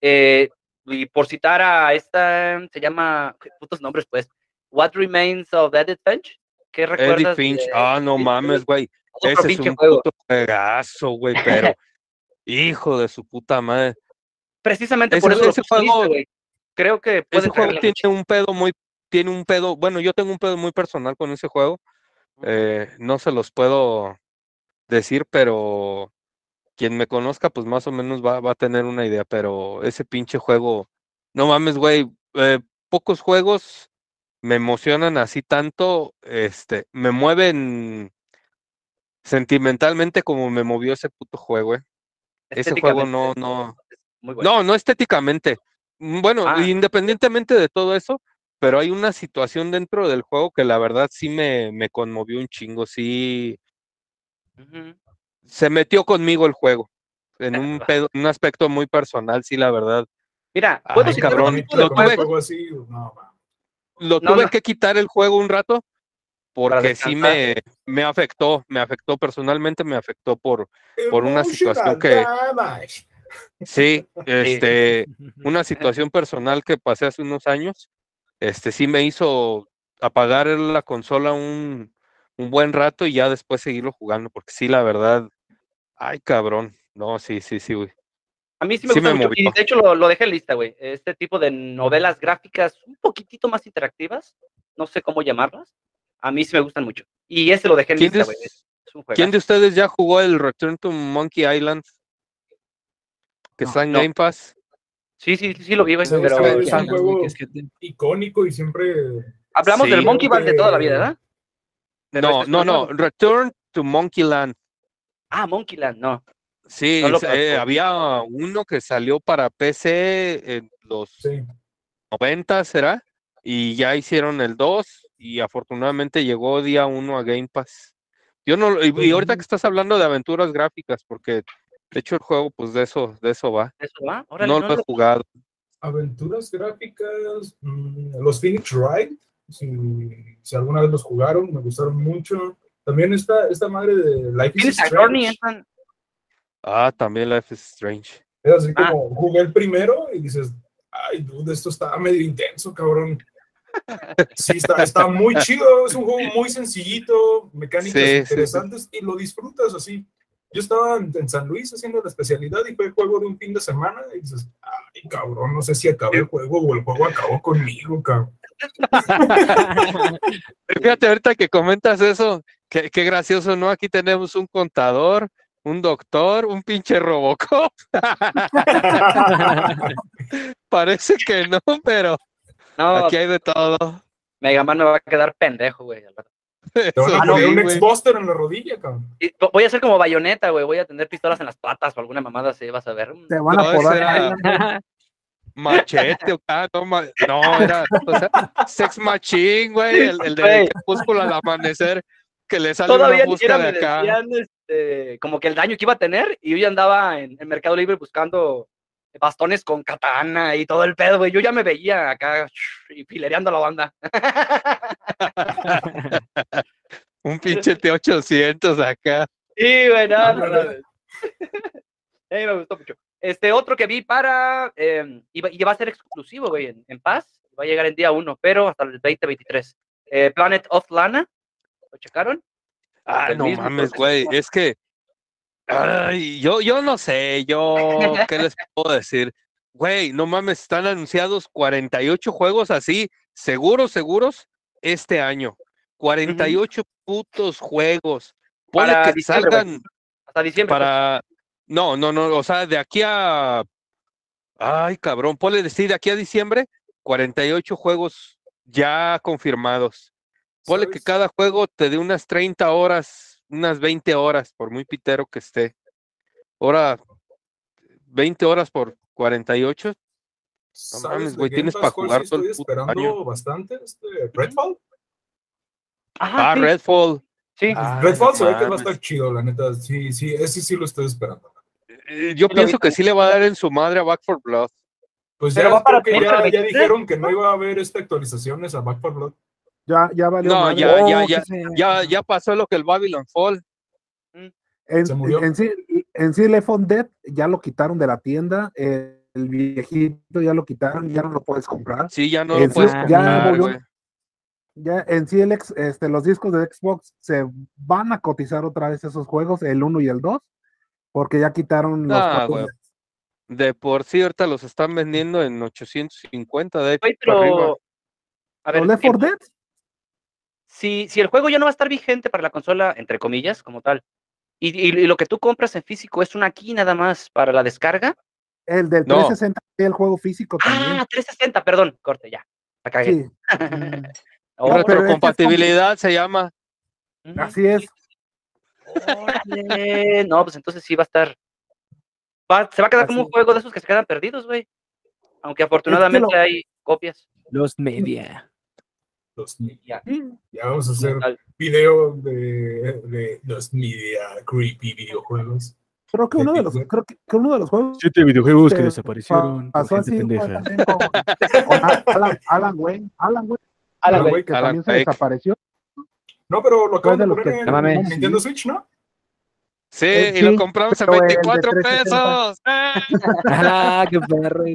eh, y por citar a esta, se llama, ¿qué putos nombres pues? What Remains of Edith Finch? ¿Qué recuerdas? Finch, de- ah, no de- mames, güey. Ese es un juego? puto güey, pero hijo de su puta madre. Precisamente ese- por eso ese juego- güey. Creo que puede Ese juego tiene un pedo muy, tiene un pedo, bueno, yo tengo un pedo muy personal con ese juego. Eh, no se los puedo decir, pero quien me conozca, pues más o menos va, va a tener una idea, pero ese pinche juego, no mames, güey, eh, pocos juegos me emocionan así tanto, este, me mueven sentimentalmente como me movió ese puto juego, eh. Ese juego no, no, bueno. no, no estéticamente. Mm, Bueno, Ah. independientemente de todo eso, pero hay una situación dentro del juego que la verdad sí me, me conmovió un chingo, sí, se metió conmigo el juego, en un, pedo- un aspecto muy personal, sí, la verdad. Mira, Ay, puedo citar cabrón, lo tuve- juegos? juego así, no. Lo tuve no. que quitar el juego un rato porque sí me, me afectó, me afectó personalmente, me afectó por, Por una situación que- damage. sí, este, una situación personal que pasé hace unos años, este sí me hizo apagar la consola un, un buen rato y ya después seguirlo jugando, porque sí, la verdad, ay cabrón, no, sí, sí, sí, güey. A mí sí me Sí gusta me mucho. Y de hecho lo, lo dejé en lista, güey. Este tipo de novelas gráficas un poquitito más interactivas, no sé cómo llamarlas. A mí sí me gustan mucho. Y ese lo dejé en ¿Quién lista, güey. Es un quién de ustedes ya jugó el Return to Monkey Island? Que No, está en no. Game Pass. Sí, sí, sí, sí lo vi, güey. Pero Es es un juego que es que te- icónico y siempre hablamos del. Monkey Ball de toda la vida, ¿verdad? No, no, no. Return to Monkey Land. Ah, Monkey Land, no. Sí, No lo es- eh, había uno que salió para PC en los sí. 90, ¿será? Y ya hicieron el 2 y afortunadamente llegó día 1 a Game Pass. Yo no, lo- y, y ahorita que estás hablando de aventuras gráficas, porque de hecho el juego, pues de eso, de eso va. ¿Eso va? Órale, No no lo he lo- jugado. Aventuras gráficas, mm, los Phoenix Wright, si, si alguna vez los jugaron, me gustaron mucho. También esta, esta madre de Life is Strange. entran- Ah, también Life is Strange. Es así Ah. como jugué el primero y dices, ay, dude, esto está medio intenso, cabrón. Sí, está, está muy chido, es un juego muy sencillito, mecánicas Sí, sí, interesantes y lo disfrutas así. Yo estaba en, en San Luis haciendo la especialidad y fue juego de un fin de semana y dices, ay, cabrón, no sé si acabé el juego o el juego acabó conmigo, cabrón. Fíjate, ahorita que comentas eso, qué, qué gracioso, ¿no? Aquí tenemos un contador, un doctor, un pinche Robocop. Parece que no, pero No, aquí hay de todo. Mega Man me va a quedar pendejo, güey. Te van poner un en la rodilla, cabrón. Voy a ser como bayoneta, güey. Voy a tener pistolas en las patas o alguna mamada así, vas a ver. Te van a podar. era- Machete, o- ah, no, ma- no, era o sea, Sex Machine, güey, el, el de. Crepúsculo al amanecer, que le sale Todavía una busca de acá. decían este, como que el daño que iba a tener y yo ya andaba en el Mercado Libre buscando bastones con katana y todo el pedo, güey. Yo ya me veía acá y filereando a la banda. Un pinche T800 acá. Sí, güey, no, no. Eh, me gustó mucho. Este otro que vi para. eh, iba- y va a ser exclusivo, güey, en, en paz. Va a llegar en día 1, pero hasta el 2023. Eh, Planet of Lana. ¿Lo checaron? Ah, no mismo mames, güey, es que. Ay, yo, yo no sé, yo, ¿qué les puedo decir? Güey, no mames, están anunciados 48 juegos así, seguros, seguros, este año. 48 putos juegos. Ponle Para que salgan Hasta diciembre. para. No, no, no, o sea, de aquí a. Ay, cabrón, ponle decir, de aquí a diciembre, 48 juegos ya confirmados. Ponle que ¿Sabes? cada juego te dé unas 30 horas, unas 20 horas, por muy pitero que esté. Ahora, 20 horas por 48. ¿Sabes mames, güey, tienes Pass pa' cuál jugar sí todo el estoy puto esperando año? bastante, este, Redfall. Ajá, Ah, sí, Redfall. sí. Ah, Redfall no se ve que va a estar chido, la neta. Sí, sí, ese sí lo estoy esperando. Eh, Yo lo pienso que sí le va a dar en su madre a Back for Blood. Pues Pero ya, va para creo que para ya, ya 23. dijeron que no iba a haber esta actualizaciones a Back 4 Blood. Ya, ya valió. No, ya, ya, Oh, ya, se- ya, ya pasó lo que el Babylon Fall. En, Se murió. en sí, en sí, el iPhone Dead ya lo quitaron de la tienda. eh, el viejito ya lo quitaron, ya no lo puedes comprar. Sí, ya no lo puedes sí, ya comprar, volvió- güey. Ya en sí, el ex- este, los discos de Xbox se van a cotizar otra vez esos juegos, el 1 y el 2, porque ya quitaron los. Ah. De por sí, ahorita los están vendiendo en 850, de hecho, arriba. pero. A ver, ¿Los Left si- 4 Dead? Si, si el juego ya no va a estar vigente para la consola, entre comillas, como tal, y, y- y lo que tú compras en físico es una key nada más para la descarga. El del No. 360, el juego físico también. Ah, 360, perdón, corte ya. La cagué. Sí, Oh, No, pero este es Retrocompatibilidad se llama. así es. Órale. No, pues entonces sí va a estar. va- se va a quedar como un juego de esos que se quedan perdidos, güey. Aunque afortunadamente lo- hay copias. Los media. Los media. Ya. Vamos a hacer video de, de los media creepy videojuegos. Creo que uno de los, creo que, que uno de los juegos Siete videojuegos que que desaparecieron. pasó así pendeja. también con, con Alan, Alan Wayne, Alan Wayne, Alan Alan Wake. que Alan también se desapareció. No, pero lo acaban de poner que- en mames. Nintendo Switch, ¿no? Sí, Eh, y lo sí, compramos a pero el de 24 360. pesos. ¡Ah! ¡Ah, qué perros!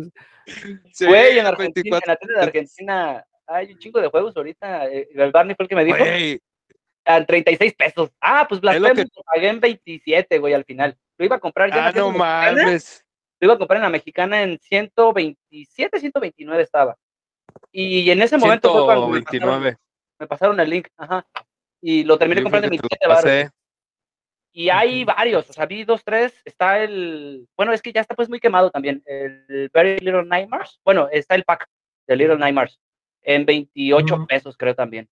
Sí, Güey, en Argentina, 24 en la tienda de Argentina hay un chingo de juegos ahorita. eh, El Barney fue el que me dijo. Güey, A 36 pesos. Ah, pues lo Blasphemous que- lo pagué en 27, güey, al final. Lo iba a comprar ya ah, no mames. Lo iba a comprar en la mexicana en 127, 129 estaba. Y en ese momento fue cuando me pasaron, 129. me pasaron el link. Ajá. Y lo terminé comprando en creo que 27 te lo baros. Y hay varios, o sea, vi dos, tres. Está el. Bueno, es que ya está pues muy quemado también. El Very Little Nightmares. Bueno, está el pack de Little Nightmares. En 28 Ujú. pesos, creo también.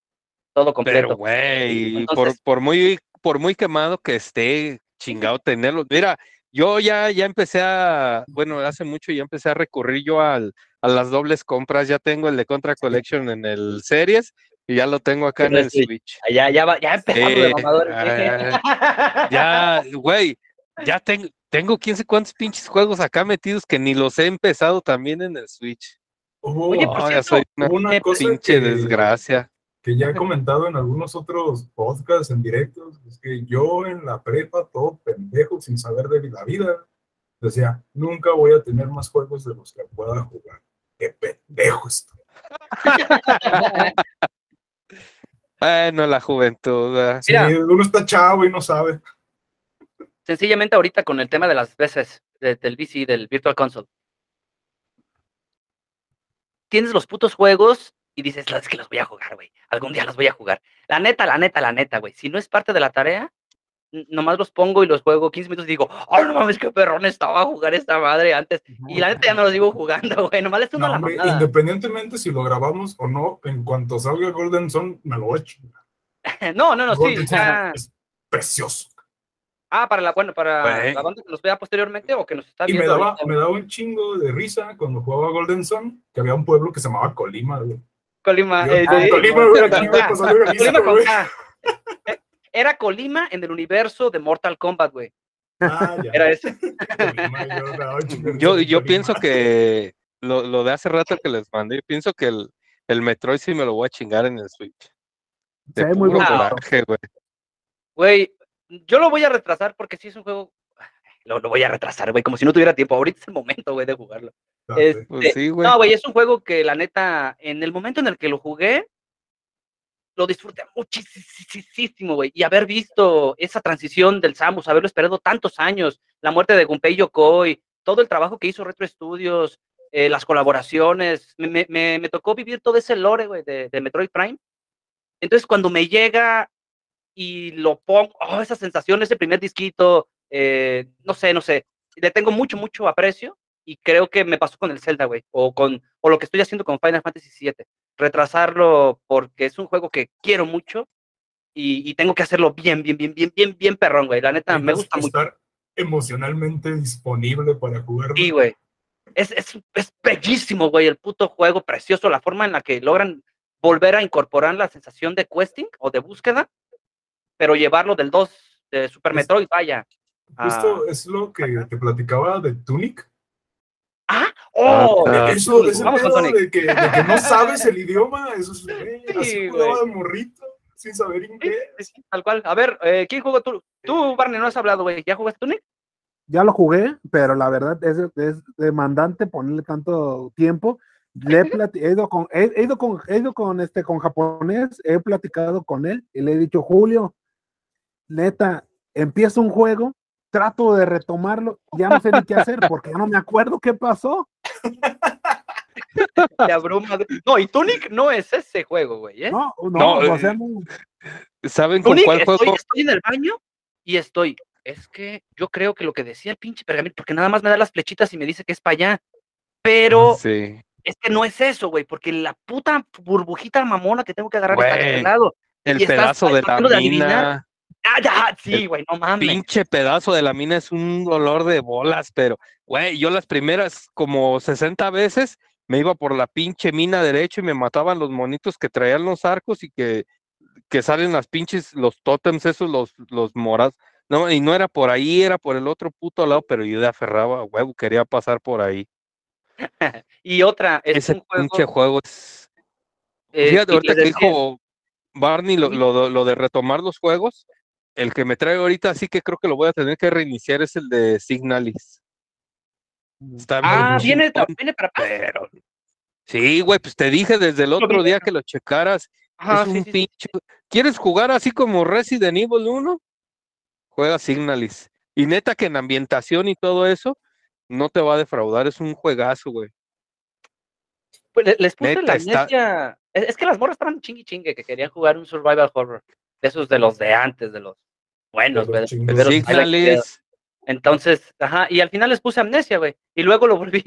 Todo completo. Pero, güey, por, por muy, por muy quemado que esté, chingado tenerlo. Mira, yo ya, ya empecé a, bueno, hace mucho ya empecé a recurrir yo al, a las dobles compras. Ya tengo el de Contra Collection en el Series y ya lo tengo acá en En el el Switch. Ah, Ya, ya, va- ya empezamos de Sí, mamadores. ah, Ya, güey, ya tengo, tengo quién sé cuántos pinches juegos acá metidos que ni los he empezado también en el Switch. Hubo, Oye, por No, cierto, una cosa pinche que- desgracia. que ya he comentado en algunos otros podcasts en directos, es que yo en la prepa, todo pendejo, sin saber de la vida, decía, nunca voy a tener más juegos de los que pueda jugar. ¡Qué pendejo estoy! Bueno, la juventud. Mira. uno está chavo y no sabe. Sencillamente ahorita con el tema de las veces del VC, del Virtual Console. Tienes los putos juegos y dices, "No, es que los voy a jugar, güey. Algún día los voy a jugar. La neta, la neta, la neta, güey. Si no es parte de la tarea, nomás los pongo y los juego 15 minutos y digo, ¡ay, no mames, qué perrón estaba a jugar esta madre antes! Y la neta ya no los sigo jugando, güey. Nomás les No, tomo la hombre, mamada. independientemente si lo grabamos o no, en cuanto salga Golden Sun, me lo chingar. No, no, no, sí. Golden Sun ya- es precioso. Ah, para la, bueno, para Güey. la banda que nos vea posteriormente o que nos está Y me viendo. daba, ahorita. me daba un chingo de risa cuando jugaba Golden Sun, que había un pueblo que se llamaba Colima, güey. Colima. Yo, eh, de- Colima, güey, aquí, Colima. güey, pues, salió Jalisco, Colima con güey. K. Eh, Era Colima en el universo de Mortal Kombat, güey. Ah, ya. Era ese. Yo Yo, pienso que lo, lo de hace rato que les mandé, pienso que el, el Metroid sí me lo voy a chingar en el Switch. De Se ve muy bonito. coraje, güey. Güey, yo lo voy a retrasar porque sí es un juego. Lo, lo voy a retrasar, güey, como si no tuviera tiempo. Ahorita es el momento, güey, de jugarlo. Date. Este, Pues sí, güey. no, güey, es un juego que la neta, en el momento en el que lo jugué, lo disfruté muchísimo, güey. Y haber visto esa transición del Samus, haberlo esperado tantos años, la muerte de Gunpei Yokoi, todo el trabajo que hizo Retro Studios, eh, las colaboraciones, me, me- me- me tocó vivir todo ese lore, güey, de, de Metroid Prime. Entonces, cuando me llega y lo pongo, oh, esa sensación, ese primer disquito, eh, no sé, no sé, le tengo mucho, mucho aprecio y creo que me pasó con el Zelda, güey, o con o lo que estoy haciendo con Final Fantasy VII, retrasarlo porque es un juego que quiero mucho y, y tengo que hacerlo bien, bien, bien, bien, bien, bien perrón, güey. La neta, me gusta mucho. estar emocionalmente disponible para jugarlo. Sí, güey. Es, es, es bellísimo, güey, el puto juego, precioso, la forma en la que logran volver a incorporar la sensación de questing o de búsqueda, pero llevarlo del 2 de Super Es- Metroid, vaya. Ah. es lo que te platicaba de Tunic. ¡Ah! ¡Oh! Ah, Eso, Tunic, ese Vamos con de que, de que no sabes el idioma, eso es, güey, Sí, así de morrito, sin saber inglés. sí, sí, tal cual. A ver, eh, ¿quién jugó tú? Tú, Barney, no has hablado, güey. ¿Ya jugaste Tunic? Ya lo jugué, pero la verdad es, es demandante ponerle tanto tiempo. Le he, he ido con, he, he ido con, he ido con este con japonés, he platicado con él y le he dicho, Julio, neta, empiezo un juego, trato de retomarlo, ya no sé ni qué hacer porque ya no me acuerdo qué pasó. Te abruma. de- No, y Tunic no es ese juego, güey, ¿eh? No, no, No, o eh, sea, no. ¿Saben con Tunic, cuál estoy, juego? estoy en el baño y estoy. Es que yo creo que lo que decía el pinche pergamino, porque nada más me da las flechitas y me dice que es para allá. Pero Sí. es que no es eso, güey, porque la puta burbujita mamona que tengo que agarrar está Güey, al lado. El y estás pedazo de la mina. Ah, ya, sí, güey, no mames. Pinche pedazo de la mina es un dolor de bolas, pero, güey, yo las primeras como 60 veces me iba por la pinche mina derecho y me mataban los monitos que traían los arcos y que, que salen las pinches, los tótems esos, los, los moras. No, y no era por ahí, era por el otro puto lado, pero yo de aferraba, huevo, quería pasar por ahí. Y otra, es Ese un juego. pinche juego es. eh, Fíjate, ahorita que dijo Barney lo, lo de retomar los juegos, el que me trae ahorita sí que creo que lo voy a tener que reiniciar es el de Signalis. Está Ah, viene, chingón, viene para pero sí, güey, pues te dije desde el otro día que lo checaras, Ajá, es sí, un sí, sí. pinche. ¿Quieres jugar así como Resident Evil 1? Juega Signalis. Y neta que en ambientación y todo eso no te va a defraudar, es un juegazo, güey. Pues le- les puse Neta, la está- amnesia. Es, que las morras estaban chingue chingue que querían jugar un survival horror. Esos de los de antes, de los buenos, De güey. Entonces, ajá, y al final les puse amnesia, güey. Y luego lo volví,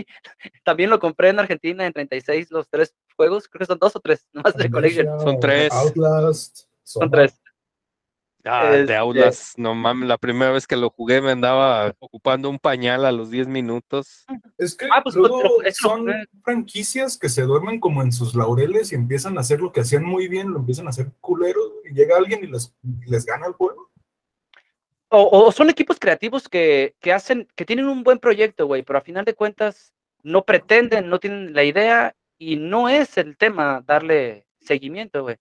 también lo compré en Argentina en 36, los tres juegos, creo que son dos o tres, nomás de Collection. Son tres. Outlast. Son tres. Ah, Este- de Aulas, no mames, la primera vez que lo jugué me andaba ocupando un pañal a los 10 minutos. Es que Ah, pues, luego pero eso son franquicias que se duermen como en sus laureles y empiezan a hacer lo que hacían muy bien, lo empiezan a hacer culeros y llega alguien y les, les gana el juego. O, o son equipos creativos que, que hacen, que tienen un buen proyecto, güey, pero a final de cuentas no pretenden, no tienen la idea y no es el tema darle seguimiento, güey.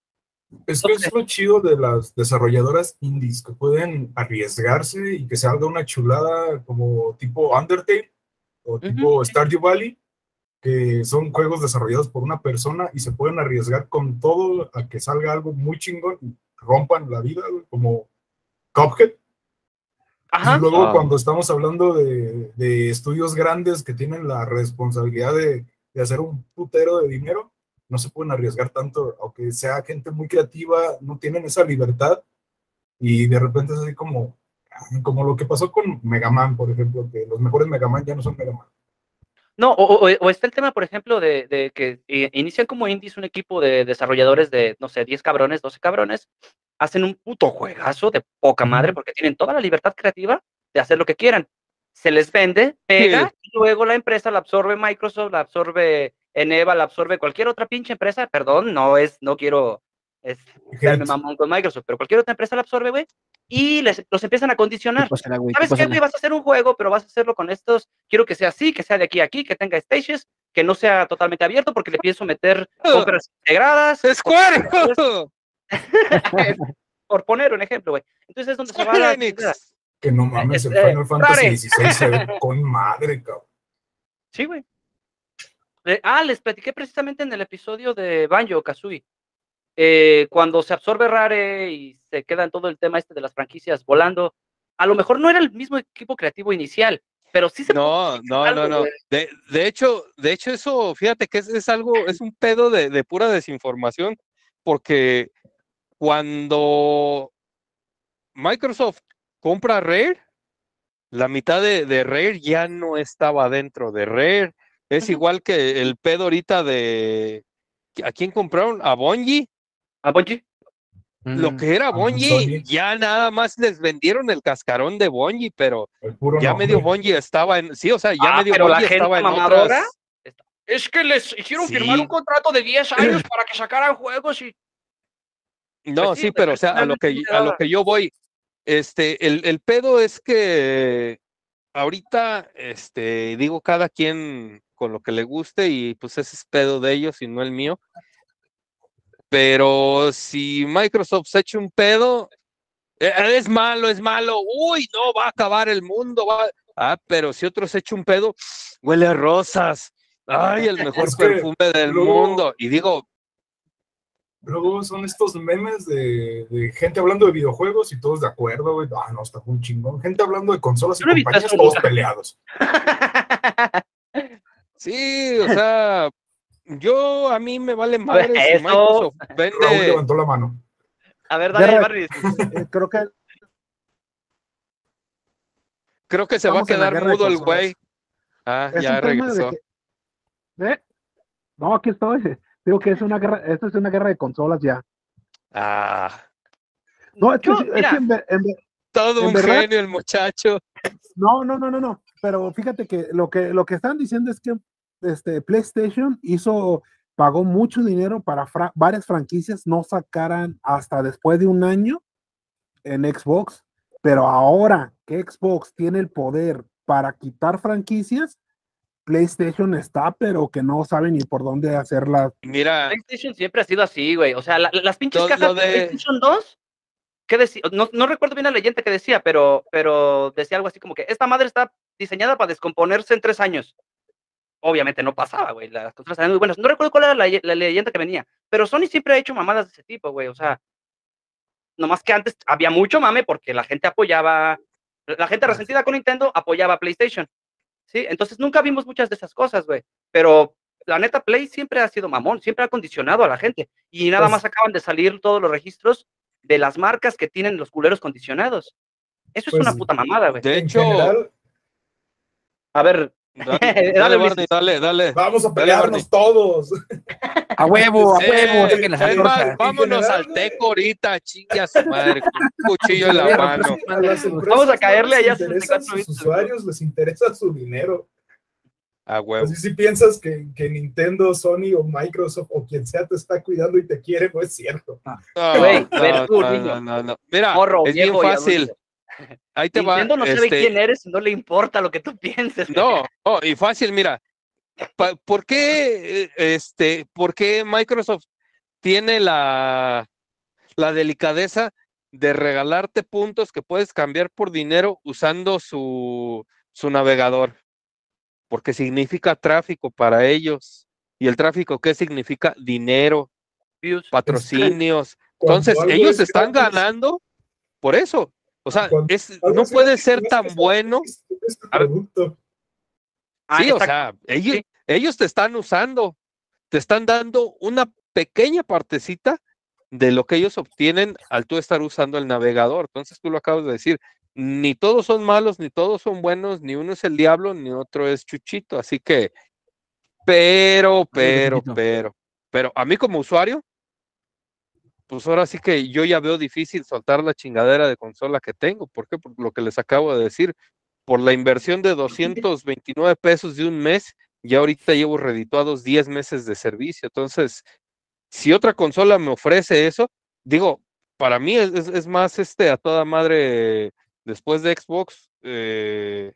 Es que es lo chido de las desarrolladoras indies, que pueden arriesgarse y que salga una chulada como tipo Undertale o tipo Stardew Valley, que son juegos desarrollados por una persona y se pueden arriesgar con todo a que salga algo muy chingón y rompan la vida, como Cuphead. Ajá. Y luego Ah. cuando estamos hablando de, de estudios grandes que tienen la responsabilidad de, de hacer un putero de dinero, no se pueden arriesgar tanto, aunque sea gente muy creativa, no tienen esa libertad y de repente es así como, como lo que pasó con Mega Man, por ejemplo, que los mejores Mega Man ya no son Mega Man. No, o, o- o está el tema, por ejemplo, de, de que inician como indies un equipo de desarrolladores de, no sé, 10 cabrones, 12 cabrones, hacen un puto juegazo de poca madre porque tienen toda la libertad creativa de hacer lo que quieran. Se les vende, pega, y luego la empresa la absorbe Microsoft, la absorbe Eneva, la absorbe cualquier otra pinche empresa, perdón, no es, no quiero es, darme Hate. mamón con Microsoft, pero cualquier otra empresa la absorbe, güey, y les, los empiezan a condicionar. ¿Qué pasará, güey? ¿Qué ¿Sabes qué, güey? Vas a hacer un juego, pero vas a hacerlo con estos. Quiero que sea así, que sea de aquí a aquí, que tenga stages, que no sea totalmente abierto, porque le pienso meter compras integradas. ¡Square! Por poner un ejemplo, güey. Entonces es donde se va Square la. Que no mames, el Eh, Final Fantasy. XVI se ve con madre, cabrón. Sí, güey. Eh, ah, les platiqué precisamente en el episodio de Banjo Kazooie. Eh, cuando se absorbe Rare y se queda en todo el tema este de las franquicias volando, a lo mejor no era el mismo equipo creativo inicial, pero sí se No, no, algo, no, no. güey. De, de hecho, de hecho, eso, fíjate que es, es algo, es un pedo de, de pura desinformación, porque cuando Microsoft compra Rare, la mitad de, de Rare ya no estaba dentro de Rare. Es igual que el pedo ahorita de ¿a quién compraron? A Bungie. ¿A Bungie? Lo Mm. que era Sony. ya nada más les vendieron el cascarón de Bungie, pero ya nombre. medio Bungie estaba en, sí, o sea, ya Ah, medio pero la Bungie gente estaba en mamadora otras. Es que les hicieron firmar un contrato de 10 años para que sacaran juegos y No, Pues sí, sí, pero o sea, a lo que a lo que yo voy, este, el, el pedo es que ahorita, este, digo, cada quien con lo que le guste y pues ese es pedo de ellos y no el mío. Pero si Microsoft se echa un pedo, eh, es malo, es malo, uy, no, va a acabar el mundo, va. Ah, pero si otro se echa un pedo, huele a rosas. Ay, el mejor Es que perfume del luego- mundo. Y digo, Luego son estos memes de, de gente hablando de videojuegos y todos de acuerdo, güey. Ah, no, está muy chingón. Gente hablando de consolas y compañías, todos peleados. Sí, o sea, yo a mí me vale madre si eso. Microsoft Raúl vende. levantó la mano. A ver, dale, Barry. Eh, creo que Creo que se va a quedar mudo el güey. Ah, es ya regresó. que- ¿Eh? No, aquí estoy. Digo que es una guerra, esto es una guerra de consolas ya. Ah, No, es que, Yo, es que en en todo ¿En un verdad? genio el muchacho. no, no, no, no, no. Pero fíjate que lo que lo que están diciendo es que este PlayStation hizo pagó mucho dinero para fra- varias franquicias no sacaran hasta después de un año en Xbox, pero ahora que Xbox tiene el poder para quitar franquicias, PlayStation está, pero que no sabe ni por dónde hacerlas. Mira, PlayStation siempre ha sido así, güey. O sea, la- la- las pinches Lo- cajas lo de... de- PlayStation 2, ¿qué decía? No, no recuerdo bien la leyenda que decía, pero, pero decía algo así como que esta madre está diseñada para descomponerse en tres años. Obviamente no pasaba, güey. Las consolas eran muy buenas. No recuerdo cuál era la, la leyenda que venía, pero Sony siempre ha hecho mamadas de ese tipo, güey. O sea, nomás que antes había mucho mame porque la gente apoyaba, la gente resentida con Nintendo apoyaba a PlayStation. Sí, entonces nunca vimos muchas de esas cosas, güey. Pero la neta, Play siempre ha sido mamón, siempre ha condicionado a la gente. Y nada Pues- más acaban de salir todos los registros de las marcas que tienen los culeros condicionados. Eso es Pues, una puta mamada, güey. de hecho, general, A ver, dale, Dale. Barney, dale, dale. vamos a pelearnos todos. A huevo, a Eh, huevo, es más, vámonos general, al teco ahorita, chingue a su madre, con un cuchillo en la mano. Vamos a caerle allá a interesan 64 sus usuarios, les interesa su dinero. A huevo. Así si piensas que, que Nintendo, Sony o Microsoft o quien sea te está cuidando y te quiere, no es cierto. No, Güey, a no, no, no, no, no. Mira, morro, es bien fácil. Ahí te va. Nintendo no sabe este, quién eres no le importa lo que tú pienses. No, y fácil, mira. ¿Por qué, eh, este, por qué Microsoft tiene la, la delicadeza de regalarte puntos que puedes cambiar por dinero usando su, su navegador, porque significa tráfico para ellos. ¿Y el tráfico qué significa? Dinero, patrocinios. Cuando Entonces, ellos es están ganando por eso. O sea, es, no puede ser tan bueno. gratis, es tu A ver. producto. Ah, Sí, o sea, ellos, ellos te están usando, te están dando una pequeña partecita de lo que ellos obtienen al tú estar usando el navegador. Entonces tú lo acabas de decir, ni todos son malos, ni todos son buenos, ni uno es el diablo, ni otro es Chuchito. Así que, pero, pero, pero, pero a mí como usuario, pues ahora sí que yo ya veo difícil soltar la chingadera de consola que tengo. ¿Por qué? Por lo que les acabo de decir. Por la inversión de 229 pesos de un mes, ya ahorita llevo redituados 10 meses de servicio. Entonces, si otra consola me ofrece eso, digo, para mí es, es- es más este a toda madre después de Xbox, eh,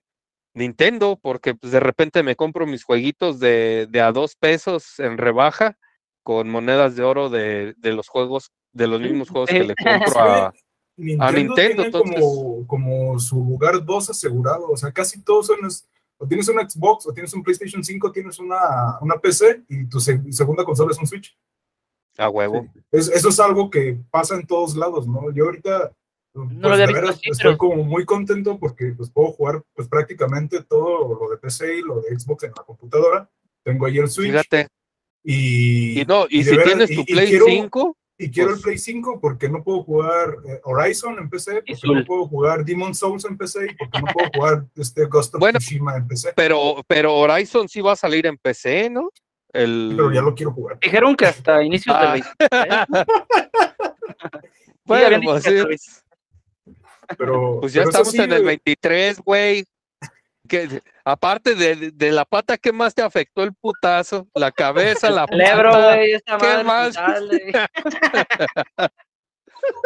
Nintendo, porque pues, de repente me compro mis jueguitos de, de a dos pesos en rebaja con monedas de oro de, de los juegos, de los mismos juegos que le compro a, Nintendo, Nintendo, tiene entonces- como, como su lugar 2 asegurado. O sea, casi todos son. O tienes un Xbox, o tienes un PlayStation 5, tienes una, una PC y tu se- segunda consola es un Switch. a huevo. Es- eso es algo que pasa en todos lados, ¿no? Yo ahorita. pues, lo había de visto así, estoy pero- como muy contento porque pues, puedo jugar pues, prácticamente todo lo de PC y lo de Xbox en la computadora. Tengo ahí el Switch. Fíjate. Y, Y no, y, si veras, tienes tu y Play quiero- 5, Y quiero Pues- el Play 5 porque no puedo jugar eh, Horizon en PC, porque no puedo jugar Demon Souls en PC y porque no puedo jugar este Ghost of Bueno, Tsushima en PC. pero, pero Horizon sí va a salir en PC, ¿no? El... Pero ya lo quiero jugar. Dijeron que hasta inicios Ah. del 23. Bueno, pues, sí, Pero, pues ya pero estamos sí, en el eh, 23, güey. Que, aparte de, de la pata, ¿qué más te afectó el putazo? La cabeza, la pata. güey, esta ¿Qué madre. más? dale.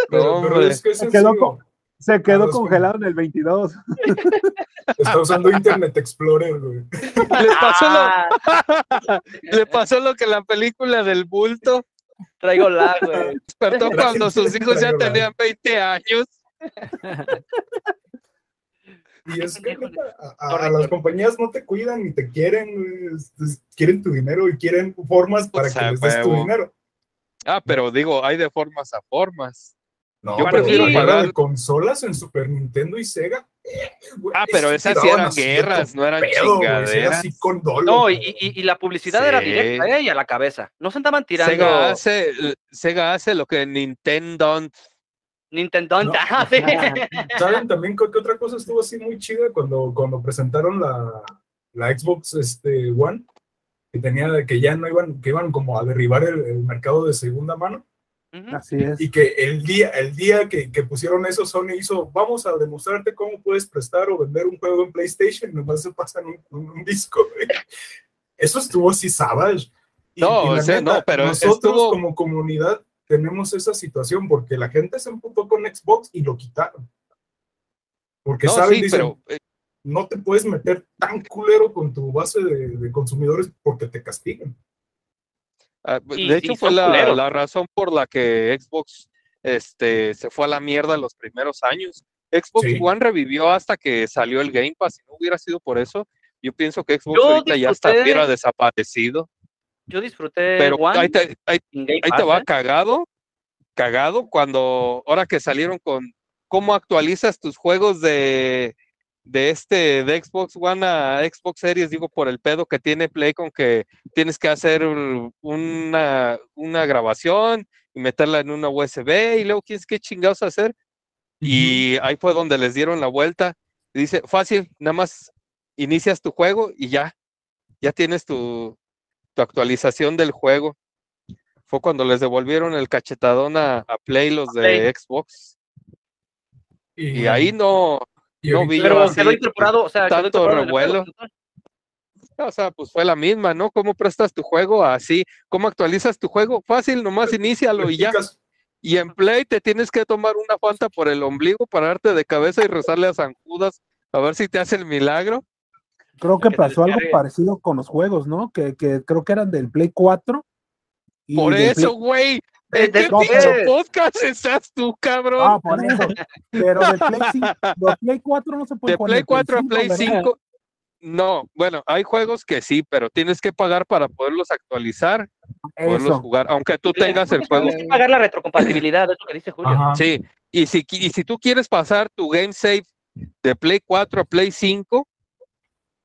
pero- No, pero hombre. es que es Se quedó sencillo. con- Se quedó Carlos, congelado en el 22. Está usando Internet Explorer, güey. Le pasó, lo, Ah, le pasó lo que la película del bulto traigo güey. despertó cuando sus hijos ya la- tenían 20 años. Y es que a, a- a las compañías no te cuidan ni te quieren, güey. Es- es- quieren tu dinero y quieren formas para que a les des tu dinero. Ah, pero digo, hay de formas a formas. No, Yo pero prefiero pagar- de consolas en Super Nintendo y Sega. eh, Ah, pero esas sí eran guerras, no eran pedo, chingaderas. así con dolo. No, y, y- y la publicidad era directa, ¿eh? Y a la cabeza. No se andaban tirando Sega hace, Sega hace lo que Nintendo Nintendo. No. Ah, sí. ¿Saben también qué, otra cosa estuvo así muy chida cuando, cuando presentaron la, la Xbox este, One? Que tenía, que ya no iban, que iban como a derribar el, el mercado de segunda mano. Así es. Y que el día, el día que, que pusieron eso, Sony hizo, vamos a demostrarte cómo puedes prestar o vender un juego en PlayStation, nomás se pasan un, un- un disco. güey. Eso estuvo así savage. Y- No, y o sea, no, pero nosotros estuvo- como comunidad tenemos esa situación porque la gente se emputó con Xbox y lo quitaron. Porque No, saben, sí, dicen, pero eh, no te puedes meter tan culero con tu base de, de consumidores porque te castigan. ah, Y- de y hecho fue la, la razón por la que Xbox este, se fue a la mierda los primeros años. Xbox Sí. One revivió hasta que salió el Game Pass. Si no hubiera sido por eso, yo pienso que Xbox Yo ahorita ya hubiera desaparecido. Yo disfruté Pero One ahí te, ahí- te va ¿eh? cagado, cagado cuando, ahora que salieron con cómo actualizas tus juegos de, de este, de Xbox One a Xbox Series, digo, por el pedo que tiene Play con que tienes que hacer una, una grabación y meterla en una USB y luego quieres qué chingados hacer. Y ahí fue donde les dieron la vuelta. Y dice, fácil, nada más inicias tu juego y ya, ya tienes tu actualización del juego. Fue cuando les devolvieron el cachetadón a, a Play los de Play. Xbox. Y ahí no, y no vi Pero así incorporado, o sea, tanto revuelo. o sea, pues fue la misma, ¿no? ¿Cómo prestas tu juego así? ¿Cómo actualizas tu juego? Fácil, nomás inícialo y ya. Y en Play te tienes que tomar una fanta por el ombligo, pararte de cabeza y rezarle a San Judas a ver si te hace el milagro. Creo que pasó algo parecido con los juegos, ¿no? Que, que creo que eran del Play 4. y Por eso, güey, ¿En qué Después. pinche podcast estás tú, cabrón? Ah, por eso. Pero de Play, 5, de Play 4 no se puede de jugar Play en 4 a 5, Play ¿verdad? 5. No, bueno, hay juegos que sí, pero tienes que pagar para poderlos actualizar, poderlos jugar, aunque tú tengas el juego. Tienes que pagar la retrocompatibilidad, es lo que dice Julio. Ajá. Sí, y si, y si tú quieres pasar tu game save de Play 4 a Play 5,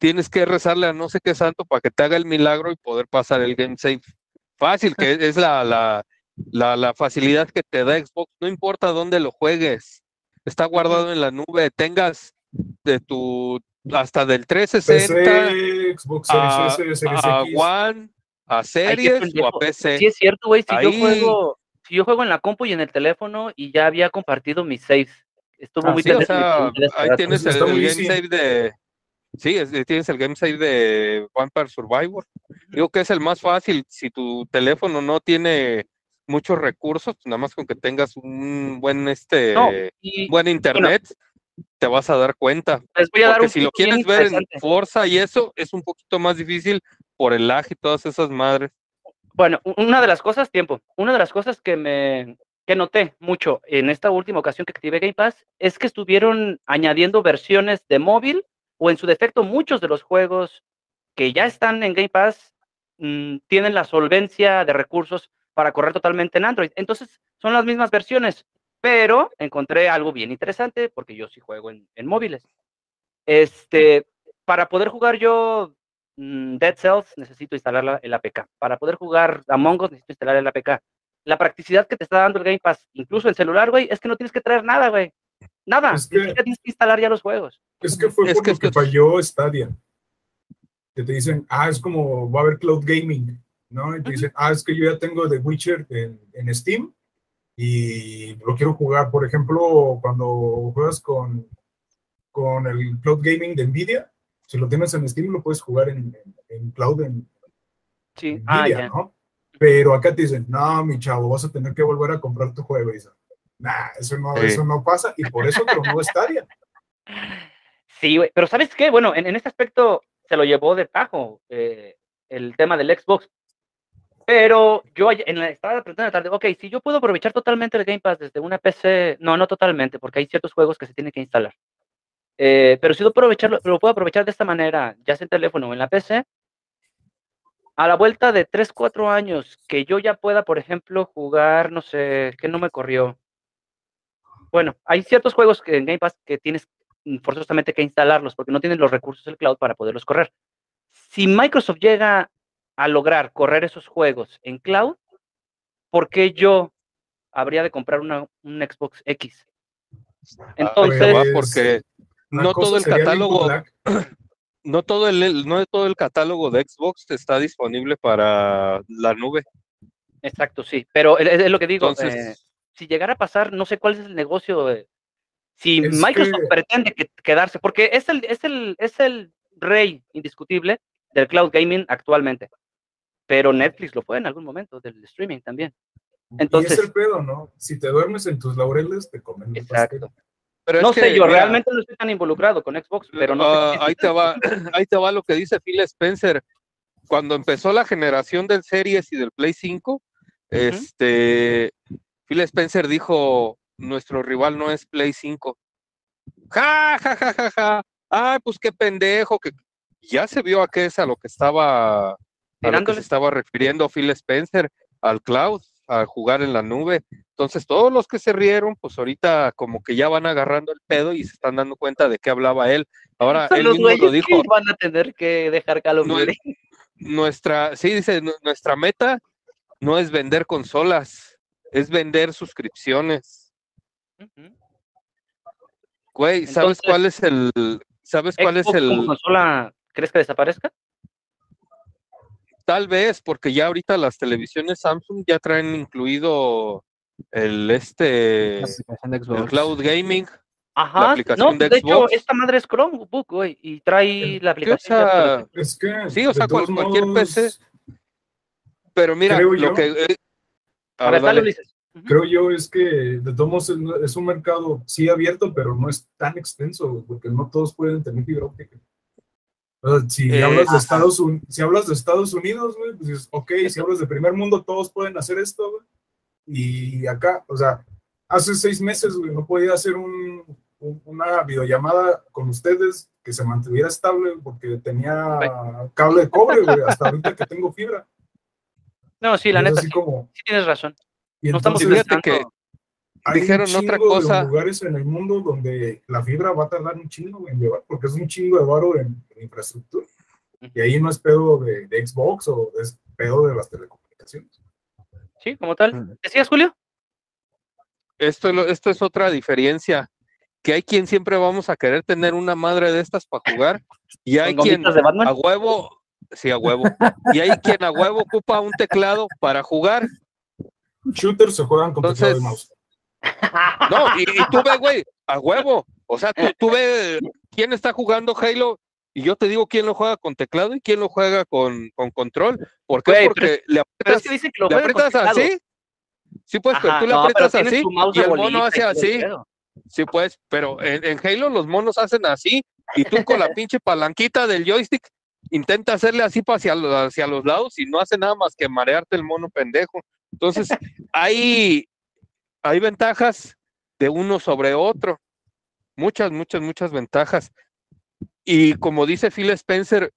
tienes que rezarle a no sé qué santo para que te haga el milagro y poder pasar el game save. Fácil, que es la, la, la, la facilidad que te da Xbox, no importa dónde lo juegues, está guardado en la nube, tengas de tu hasta del 360 PC, Xbox a, S, Series a X. One, a Ay, series o a. PC. Sí es cierto, güey, si yo juego, si yo juego en la compu y en el teléfono y ya había compartido mis saves. Estuvo Ah, muy Sí, o sea, ahí tienes el, el game save de. Sí, es- tienes el game save de Vampire Survivor. Digo que es el más fácil. Si tu teléfono no tiene muchos recursos, nada más con que tengas un buen este No, y buen internet, te vas a dar cuenta. les voy a dar Porque un si lo quieres ver en. Forza y eso, es un poquito más difícil por el lag y todas esas madres. Bueno, una de las cosas, tiempo, una de las cosas que me que noté mucho en esta última ocasión que activé Game Pass es que estuvieron añadiendo versiones de móvil o en su defecto muchos de los juegos que ya están en Game Pass mm, tienen la solvencia de recursos para correr totalmente en Android. Entonces, son las mismas versiones, pero encontré algo bien interesante porque yo sí juego en, móviles. Este, para poder jugar yo mm, Dead Cells necesito instalar la- el APK. Para poder jugar Among Us necesito instalar el APK. La practicidad que te está dando el Game Pass, incluso en celular, güey, es que no tienes que traer nada, güey. Nada. Es que- tienes que instalar ya los juegos. Es que fue Es por que lo que falló Stadia. Que te dicen, ah, es como va a haber cloud gaming, ¿no? Y te dicen, ah, es que yo ya tengo The Witcher en, en Steam y lo quiero jugar. Por ejemplo, cuando juegas con, con el cloud gaming de Nvidia, si lo tienes en Steam, lo puedes jugar en, en- en cloud en, Sí. en Ah, Nvidia. ¿no? Pero acá te dicen, no, mi chavo, vas a tener que volver a comprar tu juego. Dices, nah, eso no, Sí. eso no pasa. Y por eso tronó Stadia. Sí, güey. Pero ¿sabes qué? Bueno, en, en este aspecto se lo llevó de tajo eh, el tema del Xbox. Pero yo en la, estaba preguntando en la tarde, ok, si yo puedo aprovechar totalmente el Game Pass desde una PC, no, no totalmente, porque hay ciertos juegos que se tienen que instalar. Eh, pero si lo, aprovecharlo, lo puedo aprovechar de esta manera, ya sea en teléfono o en la PC, a la vuelta de 3, 4 años, que yo ya pueda, por ejemplo, jugar, no sé, que no me corrió. Bueno, hay ciertos juegos que en Game Pass que tienes mm, forzosamente que instalarlos porque no tienen los recursos del cloud para poderlos correr. Si Microsoft llega a lograr correr esos juegos en cloud, ¿por qué yo habría de comprar una, un Xbox X? Entonces, va, Pues, porque Una no todo el catálogo, no todo el, no todo el catálogo de Xbox está disponible para la nube. exacto, sí, pero es, es lo que digo. Entonces, eh, si llegara a pasar, no sé cuál es el negocio. eh, si Es Microsoft que- pretende que- quedarse, porque es el, es, el, es el rey indiscutible del cloud gaming actualmente, pero Netflix lo fue en algún momento del streaming también. y Entonces, es el pedo, ¿no? Si te duermes en tus laureles, te comen pastel. exacto. pero No es sé, que, yo mira, realmente no estoy tan involucrado con Xbox, pero no sé ah, ahí te va, ahí te va lo que dice Phil Spencer. Cuando empezó la generación del Series y del Play 5, este Phil Spencer dijo, nuestro rival no es Play 5. Ja, ja, ja, ja, ja. Ay, pues qué pendejo, que ya se vio a qué es a lo que estaba a lo que se estaba refiriendo Phil Spencer, al cloud, a jugar en la nube. Entonces, todos los que se rieron, pues ahorita como que ya van agarrando el pedo y se están dando cuenta de qué hablaba él. Ahora, él mismo lo dijo, que van a tener que dejar Duty. nuestra, sí, dice, "Nu- nuestra meta no es vender consolas, es vender suscripciones. Güey, ¿sabes Entonces, cuál es el, sabes cuál es como el, consola, ¿crees que desaparezca? tal vez, porque ya ahorita las televisiones Samsung ya traen incluido el este, La aplicación de el Xbox. cloud gaming. Ajá, aplicación no, de de, hecho, esta madre es Chromebook, güey, y trae la o aplicación. ya sea, para- Es que. Sí, o sea, cualquier modos, PC. pero mira, lo yo- que eh, A ver, dale. Ulises. Creo yo es que de todos modos es, un mercado sí abierto, pero no es tan extenso, porque no todos pueden tener fibra óptica. O sea, si Eh, hablas de. Estados Unidos, si hablas de Estados Unidos, güey, pues dices, ok, si hablas de primer mundo, todos pueden hacer esto, güey. Y acá, o sea, hace seis meses, güey, no podía hacer un, un- una videollamada con ustedes que se mantuviera estable porque tenía cable de cobre, güey, hasta ahorita que tengo fibra. No, sí, la neta, así sí, como, sí tienes razón. y No estamos entonces fíjate que hay un dijeron otra chingo de cosa. lugares en el mundo donde la fibra va a tardar un chingo en llevar, porque es un chingo de varo en, en infraestructura. Y ahí no es pedo de, de Xbox o es pedo de las telecomunicaciones. Sí, como tal. ¿Decías, Julio? esto, esto es otra diferencia, que hay quien siempre vamos a querer tener una madre de estas para jugar y hay ¿Con quien de a huevo, sí, a huevo, y hay quien a huevo ocupa un teclado para jugar. Shooters se juegan con teclado y Entonces, mouse. No, y, y tú ve, güey, a huevo. O sea, tú, tú ve quién está jugando Halo y yo te digo quién lo juega con teclado y quién lo juega con, con control. ¿Por qué? Güey, Porque le aprietas, es que dicen que lo le aprietas así. Sí, pues, pero tú le no, aprietas así y el mono hace así. Sí, pues, pero en, en Halo los monos hacen así y tú con la pinche palanquita del joystick intenta hacerle así hacia, los- hacia los lados y no hace nada más que marearte el mono pendejo. Entonces, hay, hay ventajas de uno sobre otro. Muchas, muchas, muchas ventajas. Y como dice Phil Spencer,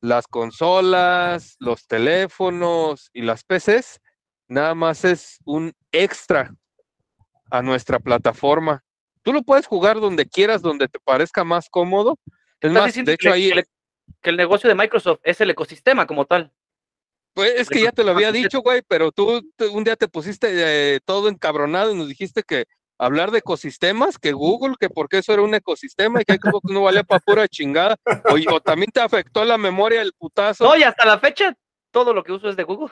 las consolas, los teléfonos y las PCs, nada más es un extra a nuestra plataforma. Tú lo puedes jugar donde quieras, donde te parezca más cómodo. Es más, de hecho ahí, que el negocio de Microsoft es el ecosistema como tal. pues es que ya te lo había dicho, güey, pero tú un día te pusiste eh, todo encabronado y nos dijiste que hablar de ecosistemas, que Google, que porque eso era un ecosistema y que Xbox no valía para pura chingada. O, o también te afectó la memoria el putazo. No, y hasta la fecha todo lo que uso es de Google.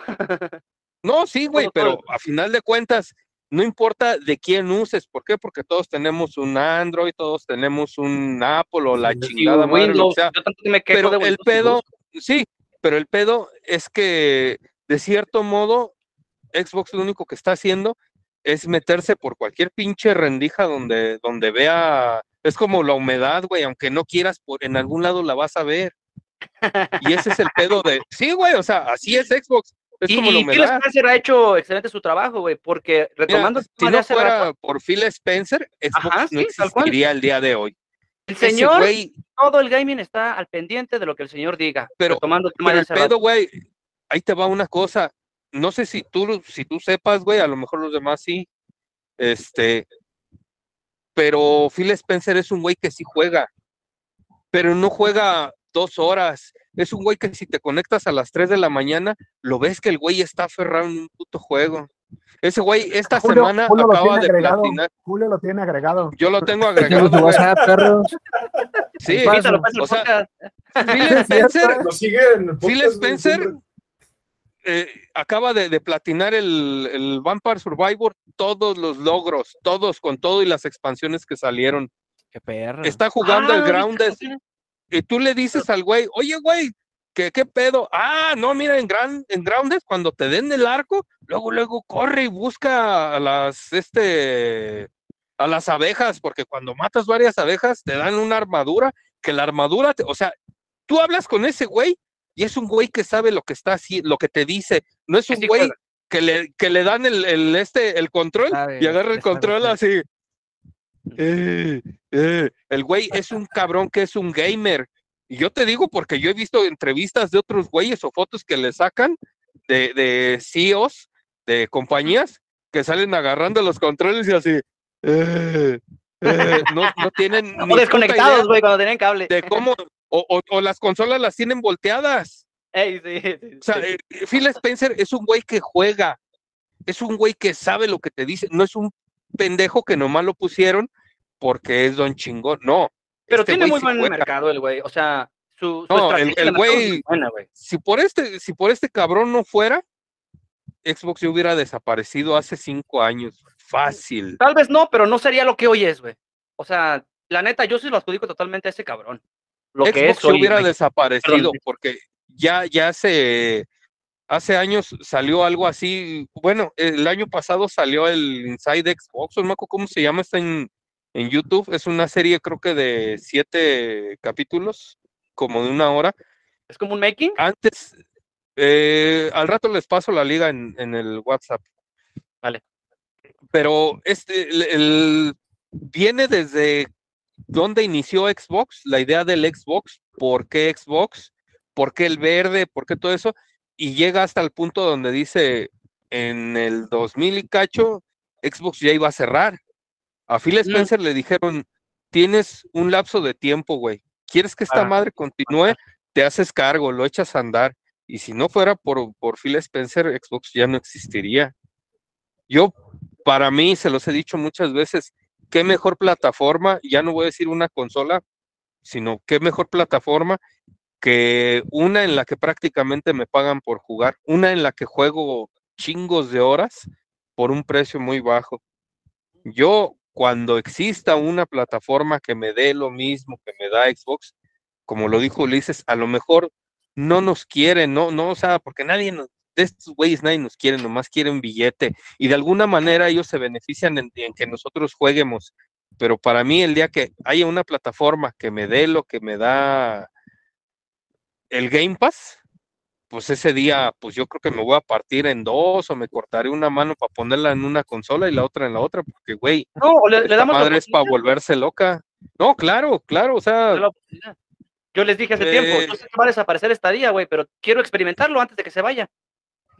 No, sí, güey, pero a final de cuentas, no importa de quién uses, ¿por qué? Porque todos tenemos un Android, todos tenemos un Apple o la Sí, chingada madre, lo que sea. yo tanto que me quejo Pero de el pedo, sí, pero el pedo es que de cierto modo, Xbox lo único que está haciendo es meterse por cualquier pinche rendija donde, donde vea, es como la humedad, güey, aunque no quieras, por, en algún lado la vas a ver. Y ese es el pedo de, sí, güey, o sea, así es Xbox, es Y, como y Phil. Spencer ha hecho excelente su trabajo, güey, porque Mira, retomando el si no hace rato, fuera por Phil Spencer, Xbox Ajá, no sí, existiría el día de hoy. el señor, güey, todo el gaming está al pendiente de lo que el señor diga. Pero- retomando el tema pero el pedo, güey, ahí te va una cosa. No sé si tú, si tú sepas, güey, a lo mejor los demás sí. Este, pero Phil Spencer es un güey que sí juega, pero no juega dos horas. Es un güey que si te conectas a las 3 de la mañana, lo ves que el güey está aferrado en un puto juego. Ese güey esta Julio- semana Julio acaba de agregado. platinar. Julio lo tiene agregado. Yo lo tengo agregado. Sí, Invítalo, pues, o sea. Phil Spencer Phil Spencer eh, acaba de, de platinar el, el Vampire Survivor, todos los logros, todos con todo y las expansiones que salieron. Qué perro. Está jugando Ah, el Grounded. Y tú le dices al güey, oye güey, ¿qué, qué pedo? Ah, no, mira, en, Gran- en Grounded cuando te den el arco, luego, luego corre y busca a las, este, a las abejas, porque cuando matas varias abejas te dan una armadura, que la armadura, te- o sea, tú hablas con ese güey y es un güey que sabe lo que está haciendo, lo que te dice, no es un sí güey que le, que le dan el, el, este, el control y agarra el control así. Eh, eh, El güey es un cabrón que es un gamer. Y yo te digo porque yo he visto entrevistas de otros güeyes o fotos que le sacan de, de CEOs de compañías que salen agarrando los controles y así. eh, eh, no, no tienen O desconectados, güey, cuando tenían cable. de cómo, o, o- o las consolas las tienen volteadas. Ey, sí, sí, O sea, sí. eh, Phil Spencer es un güey que juega, es un güey que sabe lo que te dice, no es un pendejo que nomás lo pusieron porque es don chingón, no. Pero este tiene muy buen mercado el güey. O sea, su, su No, el- güey- muy buena, güey. Si por este, si por este cabrón no fuera, Xbox ya hubiera desaparecido hace cinco años. Fácil. Tal vez no, pero no sería lo que hoy es, güey. O sea, la neta, yo sí lo adjudico totalmente a ese cabrón. Lo que Xbox es se hoy, hubiera güey. desaparecido Perdón. porque ya, ya se hace años salió algo así. Bueno, el año pasado salió el Inside Xbox, no me acuerdo cómo se llama, está en, en YouTube. Es una serie, creo que de siete capítulos, como de una hora. Es como un making. Antes, eh, al rato les paso la liga en, en el WhatsApp. Vale. pero este, el, el- viene desde dónde inició Xbox, la idea del Xbox, por qué Xbox, por qué el verde, por qué todo eso, y llega hasta el punto donde dice en el 2000 y cacho, Xbox ya iba a cerrar. A Phil Mm. Spencer le dijeron, tienes un lapso de tiempo, güey. ¿Quieres que esta Ah, madre continúe? Te haces cargo, lo echas a andar. Y si no fuera por, por Phil Spencer, Xbox ya no existiría. Yo, para mí, se los he dicho muchas veces, qué mejor plataforma, ya no voy a decir una consola, sino qué mejor plataforma que una en la que prácticamente me pagan por jugar, una en la que juego chingos de horas por un precio muy bajo. Yo, cuando exista una plataforma que me dé lo mismo que me da Xbox, como lo dijo Ulises, a lo mejor no nos quieren, no, no, o sea, porque nadie de estos güeyes nadie nos quiere, nomás quieren billete, y de alguna manera ellos se benefician en, en que nosotros jueguemos. Pero para mí, el día que haya una plataforma que me dé lo que me da el Game Pass, pues ese día, pues yo creo que me voy a partir en dos o me cortaré una mano para ponerla en una consola y la otra en la otra, porque güey, No, le, damos madre es para volverse loca. No, claro, claro, o sea. Yo les dije hace Eh. tiempo, yo sé que va a desaparecer esta día, güey, pero quiero experimentarlo antes de que se vaya.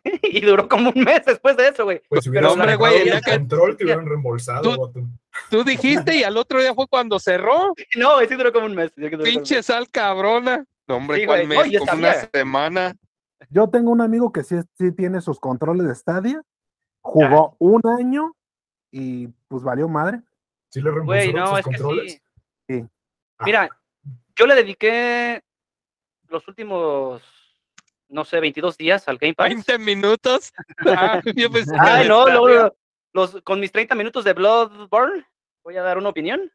y duró como un mes después de eso, güey. Pues si Pero, hombre, güey, el control, te hubieran reembolsado, Tú-. Tú dijiste y al otro día fue cuando cerró, No, sí duró como un mes. pinche sal cabrona. No, hombre, Sí, ¿cuál güey. No, mes? y Como una semana. Yo tengo un amigo que sí, sí tiene sus controles de Stadia, jugó un año y pues valió madre. Sí le Güey, no, sus es que controles. sí. Sí. Ah, Mira, yo le dediqué los últimos, no sé, 22 días al Game Pass. 20 minutos. Ah, yo pensé que Ay, le no, sabía. luego, los, con mis 30 minutos de Bloodborne, voy a dar una opinión.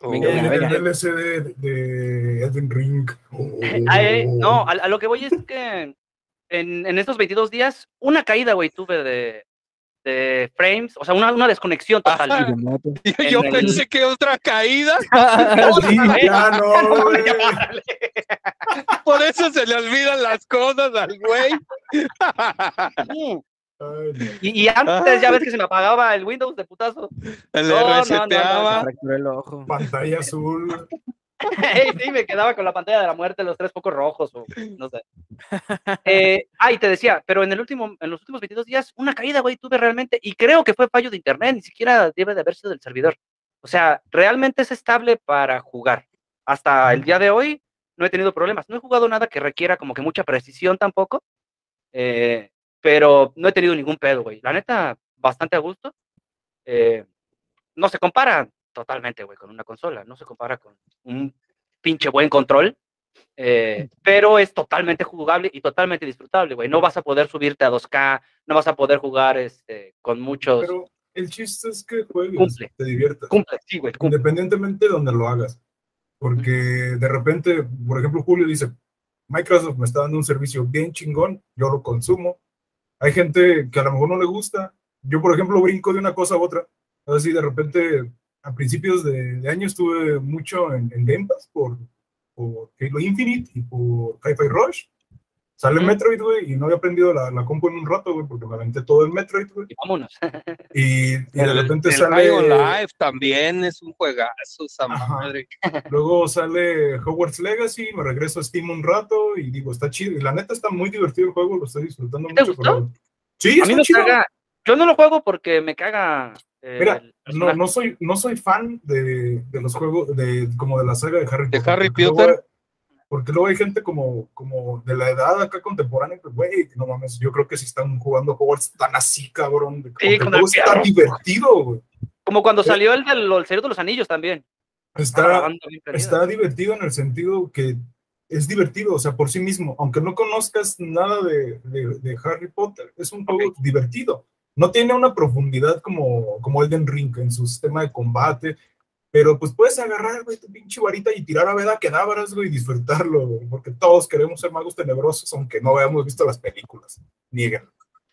Venga, el, venga, venga. el DLC de, de Elden Ring. Ay, Oh. no, a, a lo que voy es que en, en estos 22 días, una caída, güey, tuve de, de frames, o sea, una, una desconexión total. Ajá. Yo, el- pensé que otra caída, Sí, ya no, güey. por eso se le olvidan las cosas al güey. Ay, no. Y, y antes ya ves que se me apagaba el Windows de putazo. Le No, no, no, no, reseteaba. El ojo. Pantalla azul. Sí, me quedaba con la pantalla de la muerte, los tres focos rojos, o no sé. Eh, ah, y te decía, pero en, el último, en los últimos 22 días, una caída, güey, tuve realmente, y creo que fue fallo de internet, ni siquiera debe de haber sido del servidor. O sea, realmente es estable para jugar. Hasta el día de hoy no he tenido problemas. No he jugado nada que requiera como que mucha precisión tampoco, eh, pero no he tenido ningún pedo, güey. La neta, bastante a gusto. Eh, no se compara totalmente, güey, con una consola. No se compara con un pinche buen control. eh, pero es totalmente jugable y totalmente disfrutable, güey. No vas a poder subirte a 2K, no vas a poder jugar este, con muchos. Pero el chiste es que juegues, Cumple. te diviertas. Cumple, sí, güey, cumple. Independientemente de donde lo hagas. Porque de repente, por ejemplo, Julio dice, Microsoft me está dando un servicio bien chingón, yo lo consumo. Hay gente que a lo mejor no le gusta. Yo, por ejemplo, brinco de una cosa a otra. Así de repente, a principios de, año estuve mucho en, en por, por Halo Infinite y por Hi-Fi Rush. Sale. Metroid, güey, y no había aprendido la, la compu en un rato, güey, porque me aventé todo el Metroid, güey. Y vámonos. Y, y de El, repente el sale... On Life también es un juegazo, esa madre. Luego sale Hogwarts Legacy, me regreso a Steam un rato y digo, está chido. Y la neta está muy divertido el juego, lo estoy disfrutando ¿Te mucho. gustó? pero- Sí, A mí me chido. caga. Yo no lo juego porque me caga. eh, Mira, No, no, soy, no soy fan de, de los juegos, de, como de la saga de Harry ¿De Potter. Harry porque luego Potter? Porque luego hay gente como, como de la edad acá contemporánea, que, güey, no mames, yo creo que si están jugando Hogwarts tan así, cabrón. de- Sí, juego el está divertido, güey. Como cuando salió el del el Señor de los Anillos también. Está, está divertido en el sentido que es divertido, o sea, por sí mismo, aunque no conozcas nada de, de- de Harry Potter, es un juego divertido. No tiene una profundidad como, como Elden Ring en su sistema de combate, pero pues puedes agarrar, güey, tu pinche varita y tirar a veda quedábaras, güey, y disfrutarlo, güey, porque todos queremos ser magos tenebrosos, aunque no hayamos visto las películas. Niegan.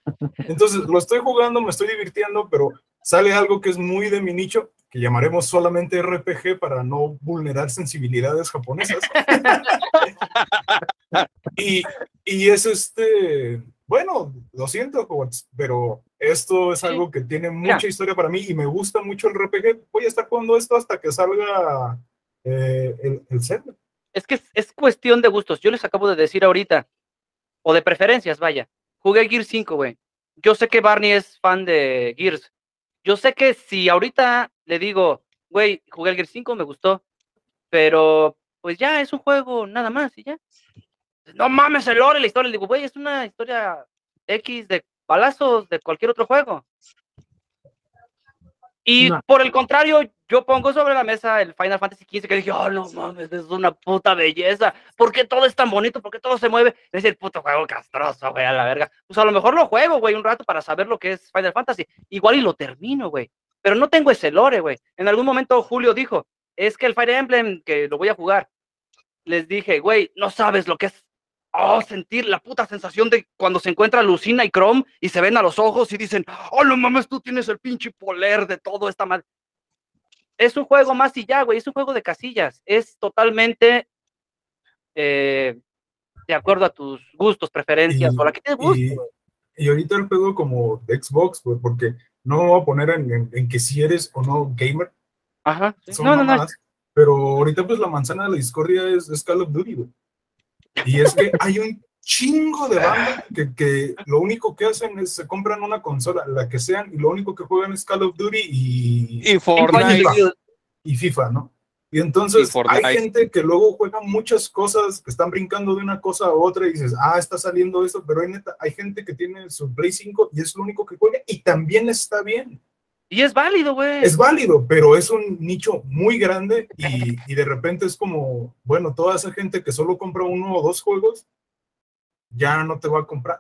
Entonces, lo estoy jugando, me estoy divirtiendo, pero sale algo que es muy de mi nicho, que llamaremos solamente RPG para no vulnerar sensibilidades japonesas. y, y es este, bueno, lo siento, pero esto es algo que tiene mucha historia para mí y me gusta mucho el RPG. Voy a estar jugando esto hasta que salga eh, el, el Zelda. Es que es, es cuestión de gustos. Yo les acabo de decir ahorita, o de preferencias, vaya. Jugué Gears 5, güey. Yo sé que Barney es fan de Gears. Yo sé que si ahorita le digo, güey, jugué el Gears 5, me gustó, pero pues ya es un juego nada más y ya. No mames, el lore, la historia. Le digo, güey, es una historia X de balazos de cualquier otro juego. Y No. por el contrario, yo pongo sobre la mesa el Final Fantasy XV que dije, oh, no mames, es una puta belleza. ¿Por qué todo es tan bonito? ¿Por qué todo se mueve? Es el puto juego castroso, güey, a la verga. Pues a lo mejor lo juego, güey, un rato para saber lo que es Final Fantasy. Igual y lo termino, güey. Pero no tengo ese lore, güey. En algún momento Julio dijo, es que el Fire Emblem, que lo voy a jugar, les dije, güey, no sabes lo que es oh, sentir la puta sensación de cuando se encuentra Lucina y Chrome y se ven a los ojos y dicen, oh, no mames, tú tienes el pinche poler de todo esta madre. Es un juego más y ya, güey, es un juego de casillas. Es totalmente eh, de acuerdo a tus gustos, preferencias, Y- o la que te guste. y- güey. Y ahorita el pedo como de Xbox, pues, porque no me voy a poner en, en- en que si eres o no gamer, Ajá. sí. son No, no, no. pero ahorita pues la manzana de la discordia es, es Call of Duty, güey. Y es que hay un chingo de banda que, que lo único que hacen es se compran una consola, la que sean, y lo único que juegan es Call of Duty y, Y Fortnite. seguidos. y FIFA, ¿no? Y entonces Y hay gente que luego juega muchas cosas, que están brincando de una cosa a otra y dices, ah, está saliendo esto, pero hay, neta, hay gente que tiene su Play 5 y es lo único que juega y también está bien. Y es válido, güey. Es válido, pero es un nicho muy grande y, y de repente es como, bueno, toda esa gente que solo compra uno o dos juegos, ya no te va a comprar.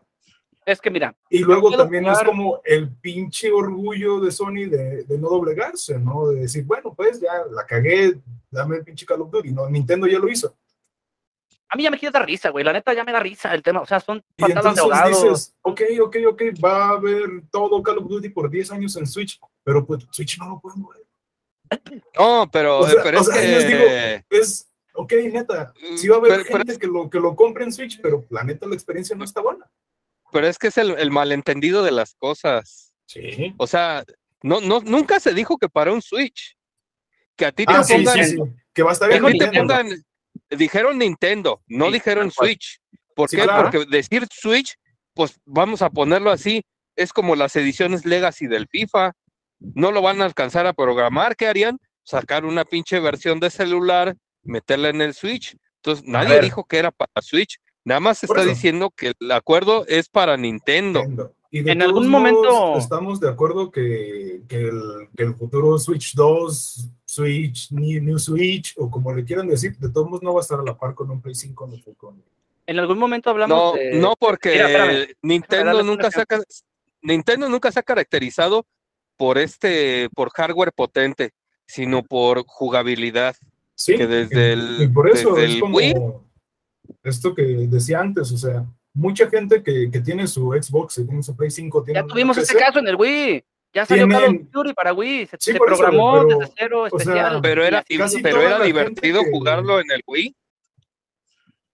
Es que mira, Y luego también es jugar- como el pinche orgullo de Sony de, de no doblegarse, ¿no? De decir, bueno, pues ya la cagué, dame el pinche Call of Duty. No, Nintendo ya lo hizo. a mí ya me quiere dar risa, güey. La neta ya me da risa el tema. O sea, son patadas de entonces ahogado. dices, ok, ok, ok, va a haber todo Call of Duty por 10 años en Switch, pero pues Switch no lo pueden ver. No, pero, O sea- pero o es sea, les que. digo, Es, ok, neta, sí va a haber Pero- pero gente que, lo, que lo compre en Switch, pero la neta la experiencia no está buena. Pero es que es el, el malentendido de las cosas. Sí. O sea, no, no, nunca se dijo que para un Switch. Que a ti te Ah, pongan, sí, sí. Que va a estar que en a ti te Nintendo. pongan- dijeron Nintendo, no dijeron. Switch. ¿Por qué? claro. Porque decir Switch, pues vamos a ponerlo así, es como las ediciones Legacy del FIFA. No lo van a alcanzar a programar. ¿Qué harían? Sacar una pinche versión de celular, meterla en el Switch. Entonces, nadie dijo que era para Switch. Nada más está eso. diciendo que el acuerdo es para Nintendo. Nintendo. Y de En todos algún modos, momento- estamos de acuerdo que, que el, que el futuro Switch 2, Switch, New, Switch, o como le quieran decir, de todos modos no va a estar a la par con un Play 5 ni con En algún momento hablamos No, de. no porque Mira. Nintendo nunca se ha, ca- Nintendo nunca se ha caracterizado por este, por hardware potente, sino por jugabilidad. Sí, Que desde y- el- y por eso desde es el como Wii. esto que decía antes, o sea, mucha gente que, que tiene su Xbox, que tiene su Play 5, tiene Ya tuvimos ese PC, caso en el Wii. Ya salió Call of Tienen- Duty para Wii. Se, Sí, se por eso, programó pero, desde cero o sea, especial. Pero era, Y pero era divertido que- jugarlo en el Wii.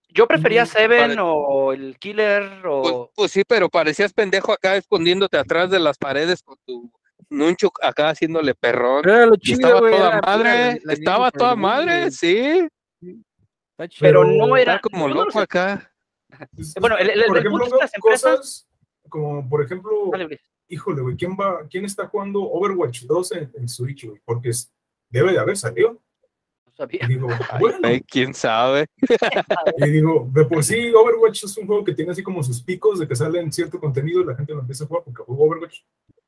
Yo prefería Seven pare- o el Killer Pues, o. pues sí, pero parecías pendejo acá escondiéndote atrás de las paredes con tu nunchuk acá haciéndole perrón. Pero era lo Y chido, estaba toda madre, la- la estaba toda madre, sí. Está chido. Pero pero no era. Como no loco sé. acá. Bueno, el- el- por el ejemplo, las empresas- cosas como, por ejemplo, Dale, híjole, güey, ¿quién va, quién está jugando Overwatch 2 en, en Switch, güey? Porque es- debe de haber salido. No sabía. Digo, Ay, bueno, güey, quién sabe. y digo, de por sí Overwatch es un juego que tiene así como sus picos de que sale en cierto contenido y la gente lo empieza a jugar porque juego Overwatch.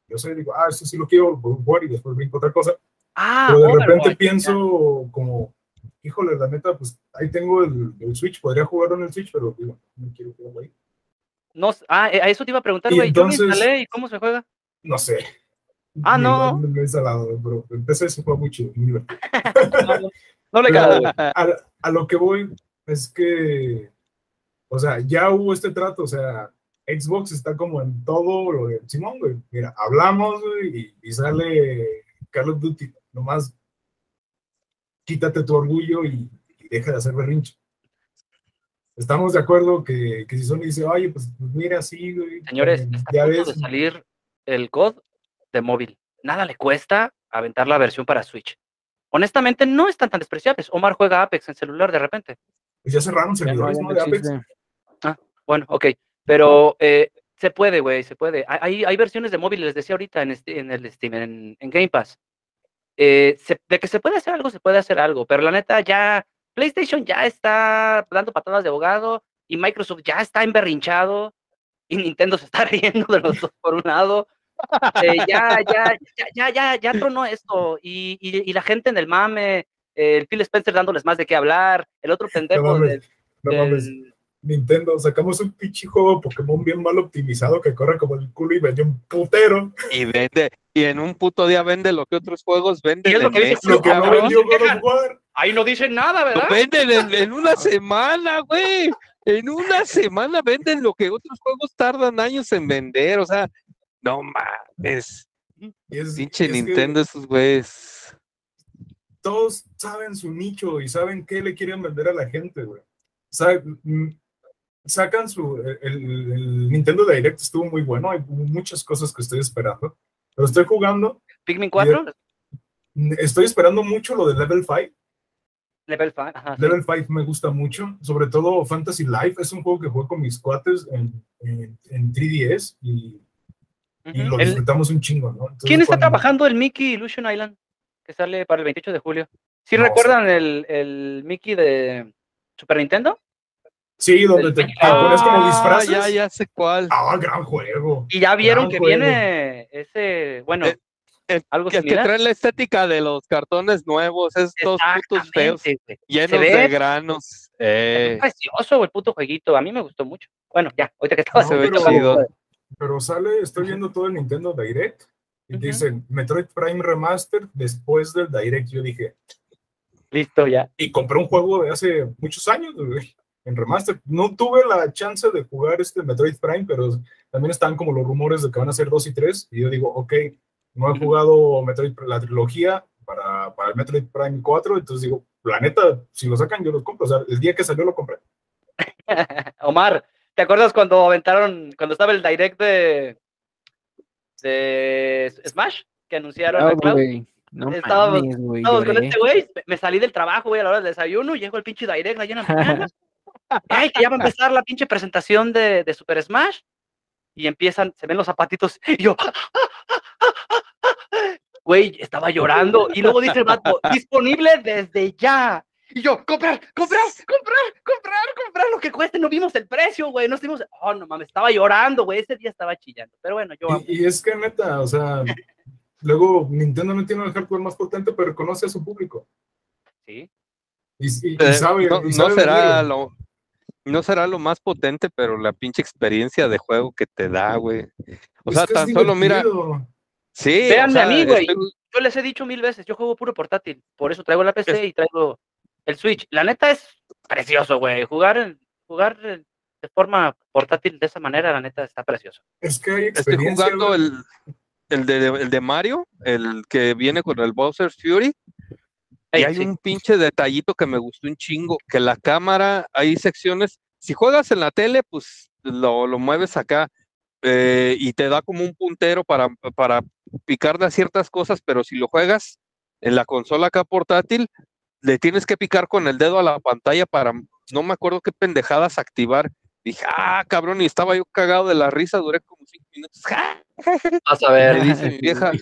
Yo sé, digo, ah, eso sí lo quiero, lo puedo jugar y después brinco otra cosa. Ah, Pero de Overwatch, repente ya. pienso como, híjole, la neta, pues ahí tengo el, el Switch, podría jugarlo en el Switch, pero digo, no quiero jugarlo ahí. No, ah, eh, a eso te iba a preguntar, güey. Yo lo instalé y cómo se juega. No sé. Ah, no. No, no he instalado, pero empecé ese juego muy chido, muy divertido. No, no le Pero a, a lo que voy es que, o sea, ya hubo este trato, o sea, Xbox está como en todo lo de Simón, güey. Mira, hablamos, güey, y, y sale Call of Duty. Nomás quítate tu orgullo y, y deja de hacer berrinche. Estamos de acuerdo que, que si Sony dice, oye, pues, pues mira, sí, güey. Señores, eh, ya ves, de salir el COD de móvil. Nada le cuesta aventar la versión para Switch. Honestamente, no están tan despreciables. Omar juega Apex en celular de repente. Pues ya cerraron servidores, ¿no? De Apex. existe. Bueno, ok. Pero eh, se puede, güey, se puede. Hay- Hay, versiones de móvil, les decía ahorita en, este- en el Steam, en, en Game Pass. Eh, se- de que se puede hacer algo, se puede hacer algo. Pero la neta, ya PlayStation ya está dando patadas de abogado y Microsoft ya está emberrinchado y Nintendo se está riendo de los dos por un lado. Eh, ya, ya, ya, ya, ya, ya tronó esto. Y, y, y la gente en el mame, eh, el Phil Spencer dándoles más de qué hablar, el otro pendejo mames, del- No mames. del- Nintendo, sacamos un pinche juego Pokémon bien mal optimizado que corre como el culo y vendió un putero. Y vende, y en un puto día vende lo que otros juegos venden. Y es lo que dice meses, Lo que no vendió God of War. Ahí no dicen nada, Lo ¿verdad? venden en, en una semana, güey. En una semana venden lo que otros juegos tardan años en vender. O sea, no mames. Es- Pinche es que Nintendo, esos güeyes. todos saben su nicho y saben qué le quieren vender a la gente, güey. Mm, Sacan su. El, el- Nintendo Direct estuvo muy bueno, hay muchas cosas que estoy esperando. Pero estoy jugando, Pikmin 4, estoy esperando mucho lo de Level 5. Level 5. Ajá, sí. Level 5 me gusta mucho, sobre todo Fantasy Life, es un juego que juego con mis cuates en, en, en 3DS y, lo El- disfrutamos un chingo, ¿no? Entonces, ¿Quién está cuando- trabajando el Mickey Illusion Island? Que sale para el 28 de julio. ¿Sí No, recuerdan el, el Mickey de Super Nintendo? Sí, donde te, te pones como Ah, disfraces. ya, ya sé cuál. Ah, gran juego. Y ya vieron Gran que juego. viene ese, bueno, Eh, el- algo Que, que trae la estética de los cartones nuevos, estos putos feos, güey. llenos ve de granos. Eh, Precioso el puto jueguito. A mí me gustó mucho. Bueno, ya, ahorita que estaba No, se ve pero- chido. Pero sale, estoy viendo todo el Nintendo Direct y dicen Metroid Prime Remaster después del Direct. Yo dije, Listo, ya. y compré un juego de hace muchos años güey, en Remaster. No tuve la chance de jugar este Metroid Prime, pero también están como los rumores de que van a ser 2 y 3. Y yo digo, ok, no he jugado Metroid, la trilogía para, para el Metroid Prime 4. Entonces digo, la neta, si lo sacan, yo los compro. O sea, el día que salió lo compré. Omar, ¿te acuerdas cuando aventaron, cuando estaba el direct de, de Smash? Que anunciaron No, a Cloud. güey. No Estábamos- mames, güey. Estábamos con este güey, me- salí del trabajo, güey, a la hora del desayuno, llego el pinche direct allá en la mañana. Ay, que ya va a empezar la pinche presentación de, de Super Smash. Y empiezan, se ven los zapatitos, y yo, güey, estaba llorando. Y luego dice el vato, disponible desde ya. Y yo, comprar, comprar, comprar, comprar, comprar lo que cueste. No vimos el precio, güey. No estuvimos, oh, no mames, estaba llorando, güey. Ese día estaba chillando. Pero bueno, yo amo. Y, y es que neta, o sea, luego Nintendo no tiene el hardware más potente, pero conoce a su público. Sí. Y, y- y Eh, sabe, no, y no sabe será venderlo. lo no será lo más potente, pero la pinche experiencia de juego que te da, güey. O Es sea, tan solo mira, sí, o Véanme a mí, güey. estoy- Yo les he dicho mil veces, yo juego puro portátil. Por eso traigo la PC y traigo el Switch. La neta es precioso, güey. Jugar, en- jugar en- de forma portátil de esa manera, la neta está precioso. Es que hay estoy jugando el, el, de, el de Mario, el que viene con el Bowser's Fury. Y hay sí. un pinche detallito que me gustó un chingo, que la cámara, hay secciones, si juegas en la tele, pues lo, lo mueves acá eh, y te da como un puntero para, para picarle a ciertas cosas, pero si lo juegas en la consola acá portátil, le tienes que picar con el dedo a la pantalla para, no me acuerdo qué pendejadas activar. Dije, ah, cabrón, y estaba yo cagado de la risa, duré como cinco minutos. Vas a Me ver. dice mi vieja,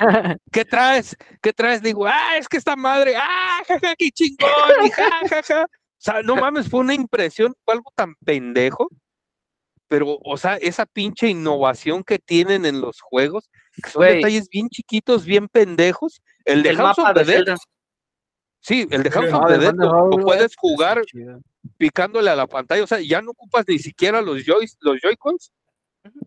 ¿qué traes? ¿Qué traes? Digo, ah, es que esta madre, ah, jaja, qué chingón, y ja, ja, ja. O sea, no mames, fue una impresión, fue algo tan pendejo, pero, o sea, esa pinche innovación que tienen en los juegos, que son detalles bien chiquitos, bien pendejos. El de El House of the de Dead, Zelda. sí, el de House of the de Dead lo, puedes jugar chido. Picándole a la pantalla, o sea, ya no ocupas ni siquiera los joy, los Joy-Cons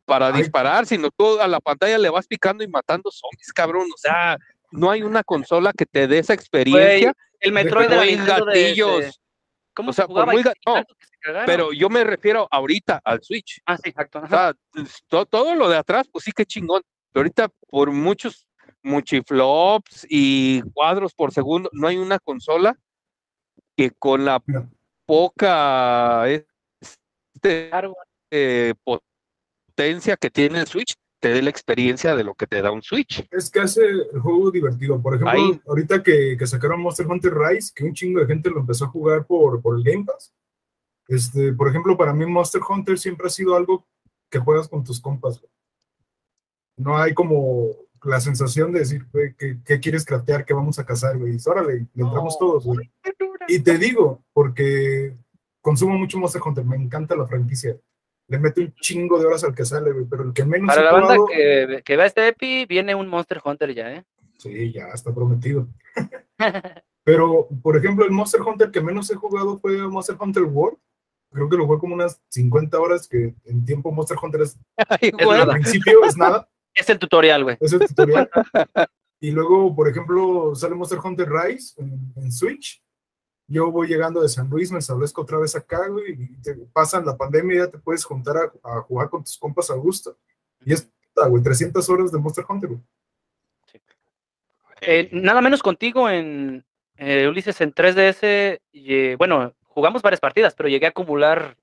para Ay. disparar, sino tú a la pantalla le vas picando y matando zombies, cabrón, o sea, no hay una consola que te dé esa experiencia, El Metroid de la muy Nintendo de- de- gatillos, ¿Cómo o sea, se jugaba? por muy no, se pero yo me refiero ahorita al Switch, Ah, sí, exacto. o sea, pues, to- todo lo de atrás, pues sí que chingón, pero ahorita por muchos muchiflops y cuadros por segundo, no hay una consola que con la No. Poca este, eh, potencia que tiene el Switch te dé la experiencia de lo que te da un Switch. Es que hace el juego divertido. Por ejemplo, Ahí. ahorita que, que sacaron Monster Hunter Rise, que un chingo de gente lo empezó a jugar por, por el Game Pass. Este, por ejemplo, para mí Monster Hunter siempre ha sido algo que juegas con tus compas. güey. No hay como la sensación de decir, güey, ¿qué, qué quieres craftear? ¿Qué vamos a cazar, güey? Órale, le entramos No. todos, güey. Y te digo, porque consumo mucho Monster Hunter, me encanta la franquicia. Le meto un chingo de horas al que sale, güey, pero el que menos Para he la banda jugado- que, que vea este EPI, viene un Monster Hunter ya, ¿eh? Sí, ya está prometido. Pero, por ejemplo, el Monster Hunter que menos he jugado fue Monster Hunter World. Creo que lo jugué como unas 50 horas, que en tiempo Monster Hunter es, Ay, Es güey. al principio es nada, Es el tutorial, güey. es el tutorial. Y luego, por ejemplo, sale Monster Hunter Rise en, en Switch. Yo voy llegando de San Luis, me establezco otra vez acá, güey, y te pasan la pandemia y ya te puedes juntar a, a jugar con tus compas a gusto. Y es, güey, 300 horas de Monster Hunter, güey. Eh, nada menos contigo en eh, Ulises en 3DS. y, eh, bueno, jugamos varias partidas, pero llegué a acumular,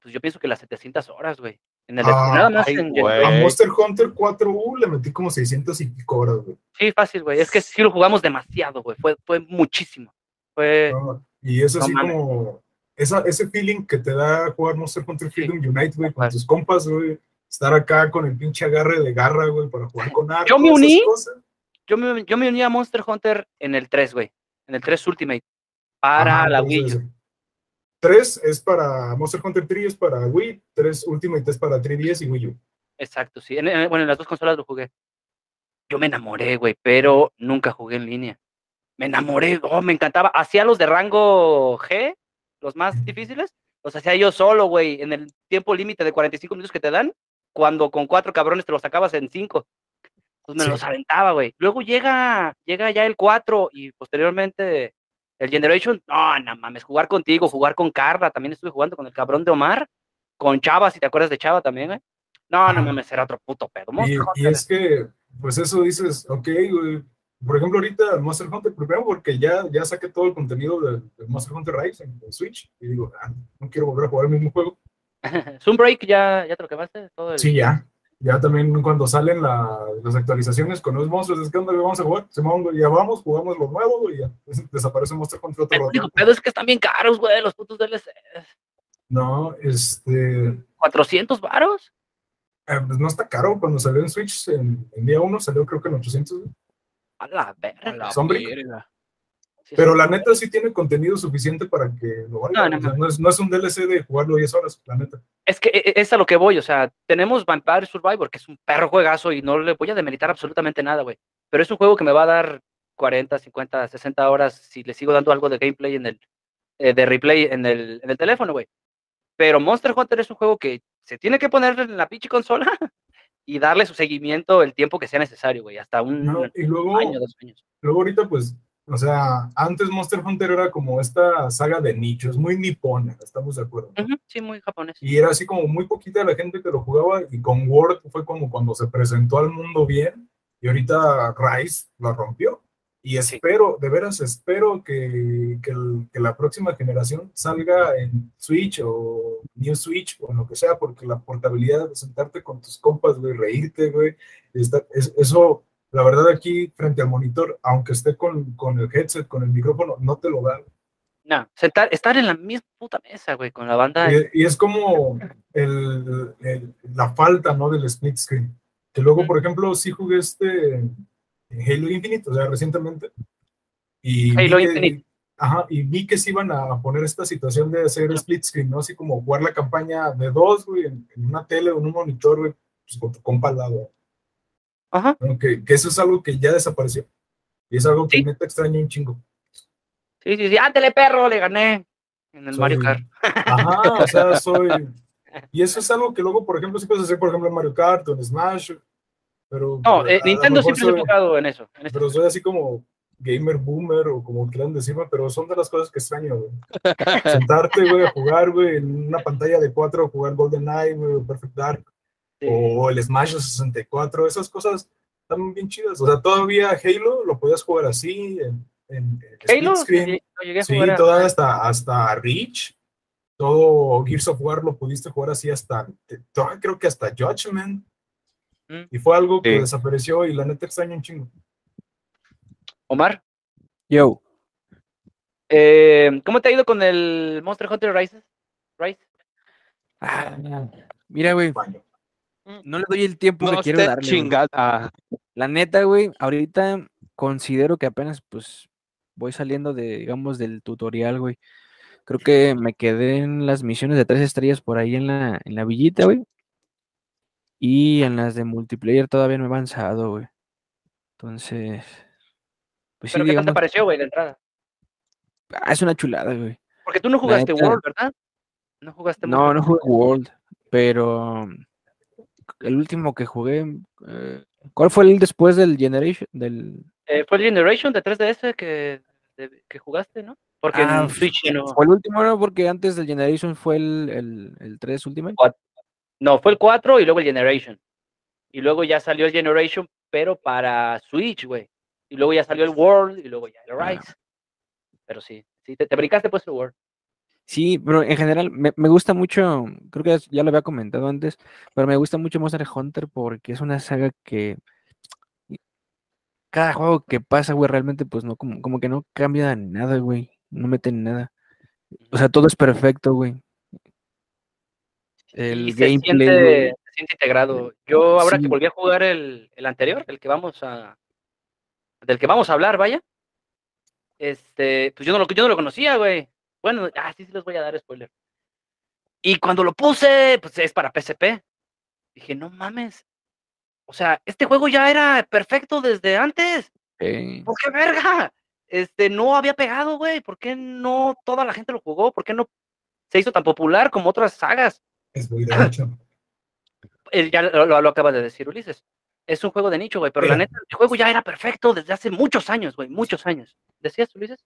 pues yo pienso que las 700 horas, güey. En el, Ah, nada más ay, en güey. A. Monster Hunter 4U le metí como 600 y pico horas, güey. Sí, fácil, güey. Es que sí lo jugamos demasiado, güey. Fue, fue muchísimo. Y es No así mames. como esa, ese feeling que te da jugar Monster Hunter Sí. Freedom Unite, güey, con tus compas, güey. Estar acá con el pinche agarre de garra, güey, para jugar con arco. Yo me uní. Yo me, yo me uní a Monster Hunter en el 3, güey. En el 3 Ultimate. Para Ajá, la Wii. U. 3 es para Monster Hunter 3 es para Wii, 3 Ultimate es para 3DS y Wii U. Exacto, sí. En- en- bueno, en las dos consolas lo jugué. Yo me enamoré, güey, pero nunca jugué en línea. Me enamoré, oh, me encantaba. Hacía los de rango G, los más difíciles, los hacía yo solo, güey, en el tiempo límite de 45 minutos que te dan, cuando con cuatro cabrones te los sacabas en cinco. Pues me Sí. los aventaba, güey. Luego llega, llega ya el 4 y posteriormente el Generation. No, no mames, jugar contigo, jugar con Carla. También estuve jugando con el cabrón de Omar, con Chava, si te acuerdas de Chava también, güey. No, no mames, era otro puto pedo. Y, y es que, pues eso dices, ok, güey. Por ejemplo, ahorita Monster Hunter, primero porque ya, ya saqué todo el contenido de, de Monster Hunter Rise en, en Switch. Y digo, ah, no quiero volver a jugar el mismo juego. Sunbreak, ya, ya te lo quemaste. Todo el... Sí, ya. Ya también cuando salen la- las actualizaciones con los monstruos, es que onda, vamos a jugar. Ya vamos, jugamos lo nuevo y ya des- desaparece Monster Hunter otro El pedo es que están bien caros, güey, los putos DLC. No, este. ¿400 varos? eh, pues no está caro. Cuando salió en Switch en, en día 1 salió creo que en 800. güey. A la verga. Pero la neta sí tiene contenido suficiente para que lo valga. No, no no, es, no es un DLC de jugarlo 10 horas, la neta. Es que e- e- es a lo que voy, o sea, tenemos Vampire Survivor, que es un perro juegazo y no le voy a demeritar absolutamente nada, güey. Pero es un juego que me va a dar 40, 50, 60 horas si le sigo dando algo de gameplay en el, eh, de replay en el, en el teléfono, güey. Pero Monster Hunter es un juego que se tiene que poner en la pinche consola y darle su seguimiento el tiempo que sea necesario, güey, hasta un ¿no? Y luego, año, dos años. luego ahorita, pues, o sea, antes Monster Hunter era como esta saga de nichos, muy nipona, estamos de acuerdo. ¿no? Ujú, sí, muy japonés. Y era así como muy poquita la gente que lo jugaba y con Word fue como cuando se presentó al mundo bien y ahorita Rise lo rompió. Y Sí. espero, de veras espero que, que, el- que la próxima generación salga en Switch o New Switch o en lo que sea, porque la portabilidad de sentarte con tus compas, güey, reírte, güey, está- es- eso, la verdad aquí frente al monitor, aunque esté con, con el headset, con el micrófono, no te lo da. No, sentar, estar en la misma puta mesa, güey, con la banda. Y, y es como el- el- la falta, ¿no? Del split screen. Que luego, por ejemplo, sí jugué este Halo Infinite, o sea, recientemente. Y Halo que- Infinite. Ajá, y vi que se iban a poner esta situación de hacer split screen, ¿no? Así como jugar la campaña de dos, güey, en, en una tele o en un monitor, güey, pues con tu compa al lado. Ajá. Que, que eso es algo que ya desapareció. Y es algo que Sí. neta extraño un chingo. Sí, sí, sí, ándale, perro, le gané en el Soy- Mario Kart. Ajá, o sea, soy. Y eso es algo que luego, por ejemplo, sí puedes hacer, por ejemplo, en Mario Kart o en Smash. Pero. No, a- eh, Nintendo siempre se ha enfocado en eso. en este- Pero soy así como gamer boomer o como quieran decirme, pero son de las cosas que extraño, güey. Sentarte, güey, a jugar, güey, en una pantalla de 4, jugar GoldenEye, güey, Perfect Dark. O el Smash de 64, esas cosas están bien chidas. O sea, todavía Halo lo podías jugar así, en, en Halo, screen. sí, lo llegué a Sí, jugar a- toda hasta, hasta Reach, todo Gears of War lo pudiste jugar así hasta, creo que hasta Judgment. Mm. Y fue algo que Sí. desapareció y la neta extraño un chingo. Omar, Yo. eh, ¿cómo te ha ido con el Monster Hunter Rise? Rise? Ah, mira, güey. No le doy el tiempo No que quiero darle. chingada. La neta, güey, ahorita considero que apenas, pues, voy saliendo de, digamos, del tutorial, güey. Creo que me quedé en las misiones de tres estrellas por ahí en la, en la villita, güey. Y en las de multiplayer todavía no he avanzado, güey. Entonces, pues sí, ¿Pero qué tal te digamos, pareció, güey, la entrada? ah, es una chulada, güey. Porque tú no jugaste neta. World, ¿verdad? No jugaste No, no jugué World, pero el último que jugué, eh, ¿cuál fue el después del Generation? Del, Eh, fue el Generation de 3DS que, de- que jugaste, ¿no? Porque Ah, en Switch no. Fue el último, ¿no? Porque antes del Generation fue el, el, el 3 Ultimate. No, fue el 4 y luego el Generation. Y luego ya salió el Generation, pero para Switch, güey. Y luego ya salió el World y luego ya el Ah. Rise. Pero sí, sí, te, te brincaste pues el World. Sí, pero en general me, me gusta mucho, creo que ya lo había comentado antes, pero me gusta mucho Monster Hunter porque es una saga que cada juego que pasa, güey, realmente pues no, como, como que no cambia nada, güey, no meten nada. O sea, todo es perfecto, güey. El y se gameplay, siente, se siente integrado. Yo ahora que volví a jugar el, el anterior, el que vamos a, del que vamos a hablar, vaya, este, pues yo no lo, yo no lo conocía, güey. Bueno, ah, sí, sí les voy a dar spoiler. Y cuando lo puse, pues es para PSP. Dije, no mames. O sea, este juego ya era perfecto desde antes. Eh, ¿Por qué verga? Este, no había pegado, güey. ¿Por qué no toda la gente lo jugó? ¿Por qué no se hizo tan popular como otras sagas? Es muy de hecho. el- ya lo, lo- lo acaba de decir Ulises. Es un juego de nicho, güey, pero la neta, el juego ya era perfecto desde hace muchos años, güey, muchos años. ¿Decías, Ulises?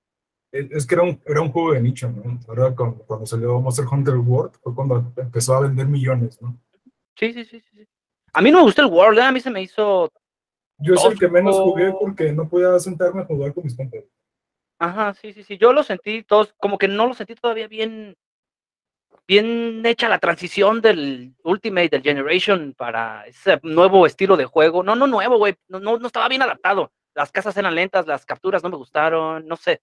Es que era un, era un juego de nicho, ¿no? Ahora cuando, cuando salió Monster Hunter World fue cuando empezó a vender millones, ¿no? Sí, sí, sí, sí. A mí no me gustó el World, ¿eh? a mí se me hizo. Yo es el que menos jugué porque no podía sentarme a jugar con mis compas. Ajá, sí, sí, sí. Yo lo sentí todos, como que no lo sentí todavía bien. Bien hecha la transición del Ultimate, del Generation para ese nuevo estilo de juego. No, no nuevo, güey. No, no, no estaba bien adaptado. Las casas eran lentas, las capturas no me gustaron, no sé.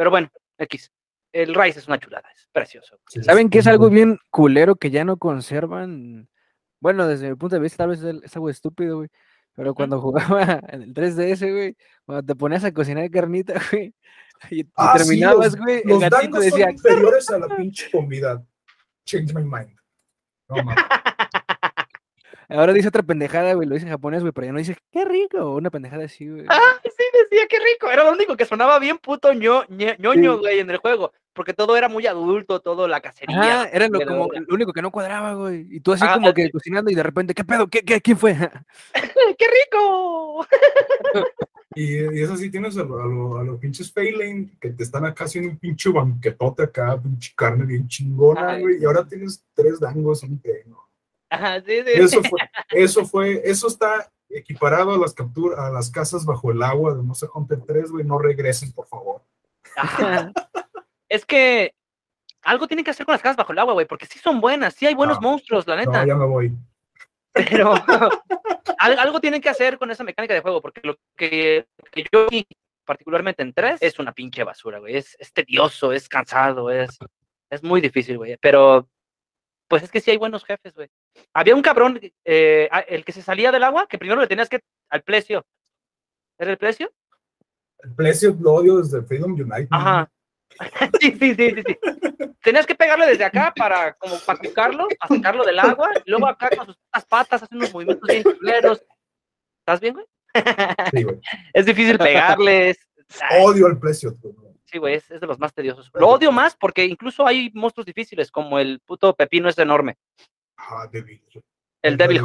Pero bueno, X. El Rise es una chulada, es precioso. Sí, ¿Saben qué es un algo juego- bien culero que ya no conservan? Bueno, desde mi punto de vista tal vez es es algo estúpido, güey. Pero cuando jugaba en el 3DS, güey, cuando te ponías a cocinar carnita, güey, y, y Ah, sí, terminabas, los- güey, el Los gatito dangos decía, son inferiores a la pinche comida. Change my mind. No mames. ahora dice otra pendejada, güey, lo dice en japonés, güey, pero ya no dice, qué rico, una pendejada así, güey. Ah, sí, decía, qué rico. Era lo único que sonaba bien puto ño, ñe- ñoño, Sí. güey, en el juego. Porque todo era muy adulto, todo la cacería. Era lo, como, lo único que no cuadraba, güey. Y tú así Ah, como que cocinando y de repente, ¿qué pedo? ¿Qué, qué, ¿Quién fue? ¡Qué rico! Y, y eso sí tienes a, lo- a, lo- a los pinches Failing que te están acá haciendo un pinche banquetote acá, pinche carne bien chingona, Ay. güey. Y ahora tienes tres dangos, un no. Ajá, sí, sí. Eso fue, eso fue, eso está equiparado a las capturas, a las casas bajo el agua de Monster Hunter 3, güey. No regresen, por favor. Ajá. Es que algo tienen que hacer con las casas bajo el agua, güey, porque sí son buenas, sí hay buenos No. monstruos, la neta. No, ya me voy. Pero al- algo tienen que hacer con esa mecánica de juego, porque lo que, que yo vi, particularmente en 3, es una pinche basura, güey. Es, es tedioso, es cansado, es, es muy difícil, güey. Pero, pues es que sí hay buenos jefes, güey. Había un cabrón, eh, ah, el que se salía del agua, que primero le tenías que al precio. ¿Era el precio? El precio lo odio desde Freedom Unite. ¿no? Ajá. Sí, sí, sí, sí, sí. Tenías que pegarle desde acá para como para picarlo, para sacarlo del agua, y luego acá con sus patas hace unos movimientos bien culeros. ¿Estás bien, güey? Sí, güey. Es difícil pegarles. Odio el precio. tú. Sí, güey, es, es de los más tediosos. Lo odio más porque incluso hay monstruos difíciles, como el puto pepino es enorme, Ah, Devil. el Devil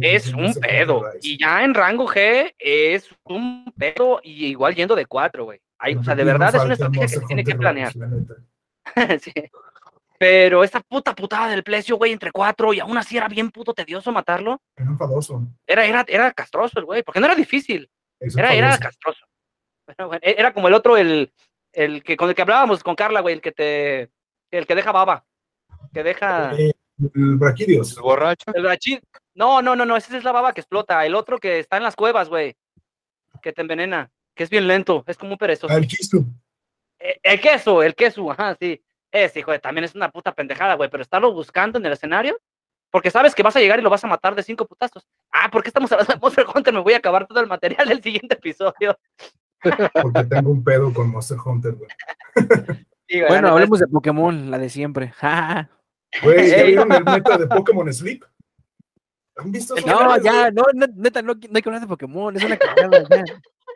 Es un pedo. Y ya en rango G es un pedo y igual yendo de cuatro, güey. O sea, de verdad es una estrategia que se tiene que planear. Sí. Pero esa puta putada del precio, güey, entre cuatro, y aún así era bien puto tedioso matarlo. Era enfadoso. Era, era, era castroso el güey, porque no era difícil, era, era castroso. Pero, bueno, e- Era como el otro, el, el que con el que hablábamos con Carla, güey, el que te, el que deja baba, que deja Eh, El Braquidios. El borracho. el brachín. No, no, no, no, ese es la baba que explota. El otro que está en las cuevas, güey. Que te envenena. Que es bien lento. Es como un perezoso. Ah, el queso. Eh, El queso, el queso, ajá, sí. Ese, hijo, de- también es una puta pendejada, güey. Pero estarlo buscando en el escenario. Porque sabes que vas a llegar y lo vas a matar de cinco putazos. Ah, ¿por qué estamos hablando de Monster Hunter? Me voy a acabar todo el material del siguiente episodio. Porque tengo un pedo con Monster Hunter, güey. Sí, Bueno, hablemos de Pokémon, la de siempre. Güey, ¿ya vieron el meta de Pokémon Sleep? ¿Han visto No, ya, no, neta, no, no hay que hablar de Pokémon, es una cagada, ya.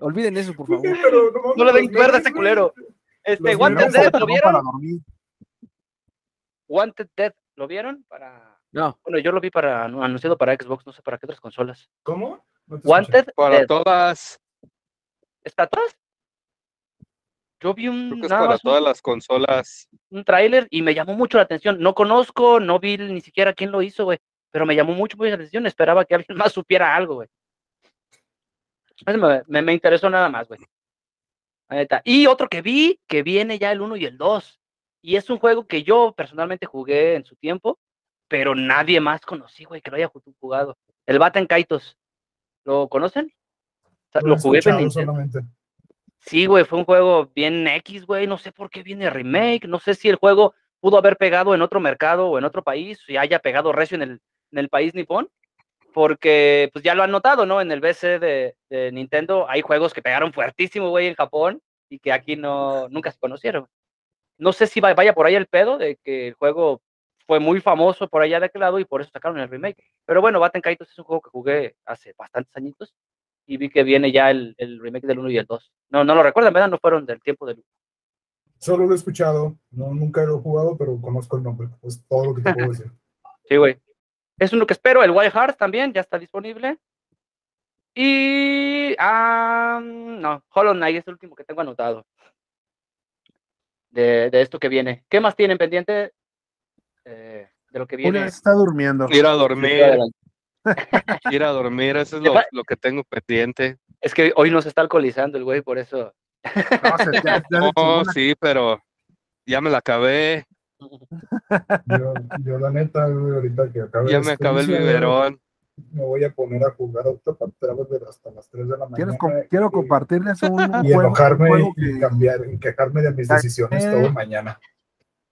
Olviden eso, por favor. Pero no, No le den cuerda a güey. culero. Este, Wanted Dead, ¿lo vieron? Wanted Dead, ¿lo vieron? Para... No, Bueno, yo lo vi para anunciado para Xbox, no sé para qué otras consolas. ¿Cómo? No. Wanted Para Dead. todas, ¿Está atrás? Yo vi un, creo que es nada para más un- todas las consolas. un tráiler y me llamó mucho la atención. No conozco, no vi ni siquiera quién lo hizo, güey. Pero me llamó mucho, mucho la atención. Esperaba que alguien más supiera algo, güey. Me, me, me interesó nada más, güey. Y otro que vi, que viene ya el 1 y el 2. Y es un juego que yo personalmente jugué en su tiempo, pero nadie más conocí, güey, que lo haya ju- jugado. El Baten Kaitos. ¿Lo conocen? Sea, Lo jugué en solamente. Sí, güey, fue un juego bien X, güey. No sé por qué viene remake. No sé si el juego pudo haber pegado en otro mercado o en otro país, y haya pegado recio en el, en el país nipón. Porque, pues ya lo han notado, ¿no? En el BC de, de Nintendo hay juegos que pegaron fuertísimo, güey, en Japón y que aquí no, nunca se conocieron. No sé si va- vaya por ahí el pedo de que el juego fue muy famoso por allá de aquel lado y por eso sacaron el remake. Pero bueno, Baten Kaitos es un juego que jugué hace bastantes añitos y vi que viene ya el, el remake del 1 y el 2. No, no lo recuerdan, ¿verdad? No fueron del tiempo del Solo lo he escuchado. No, nunca lo he jugado, pero conozco el nombre. Es todo lo que te puedo decir. Sí, güey. Es uno que espero. El Wild Hearts también ya está disponible. Y. ah, no, Hollow Knight es el último que tengo anotado. De, de esto que viene. ¿Qué más tienen pendiente? Eh, de lo que viene. está durmiendo. Sí, dormir, adelante. ir a dormir, eso es lo, que tengo pendiente. Es que hoy nos está alcoholizando el güey, por eso. No, se- ya- ya le chingó No, una- sí, pero ya me la acabé, Yo, yo la neta, güey, ahorita que acabe ya me acabé el biberón. Me voy a poner a jugar Octopath Traveler hasta las 3 de la Quiero, mañana. com- quiero y- compartirles un, Y juego, enojarme un juego y que, cambiar, y quejarme de mis decisiones todo mañana.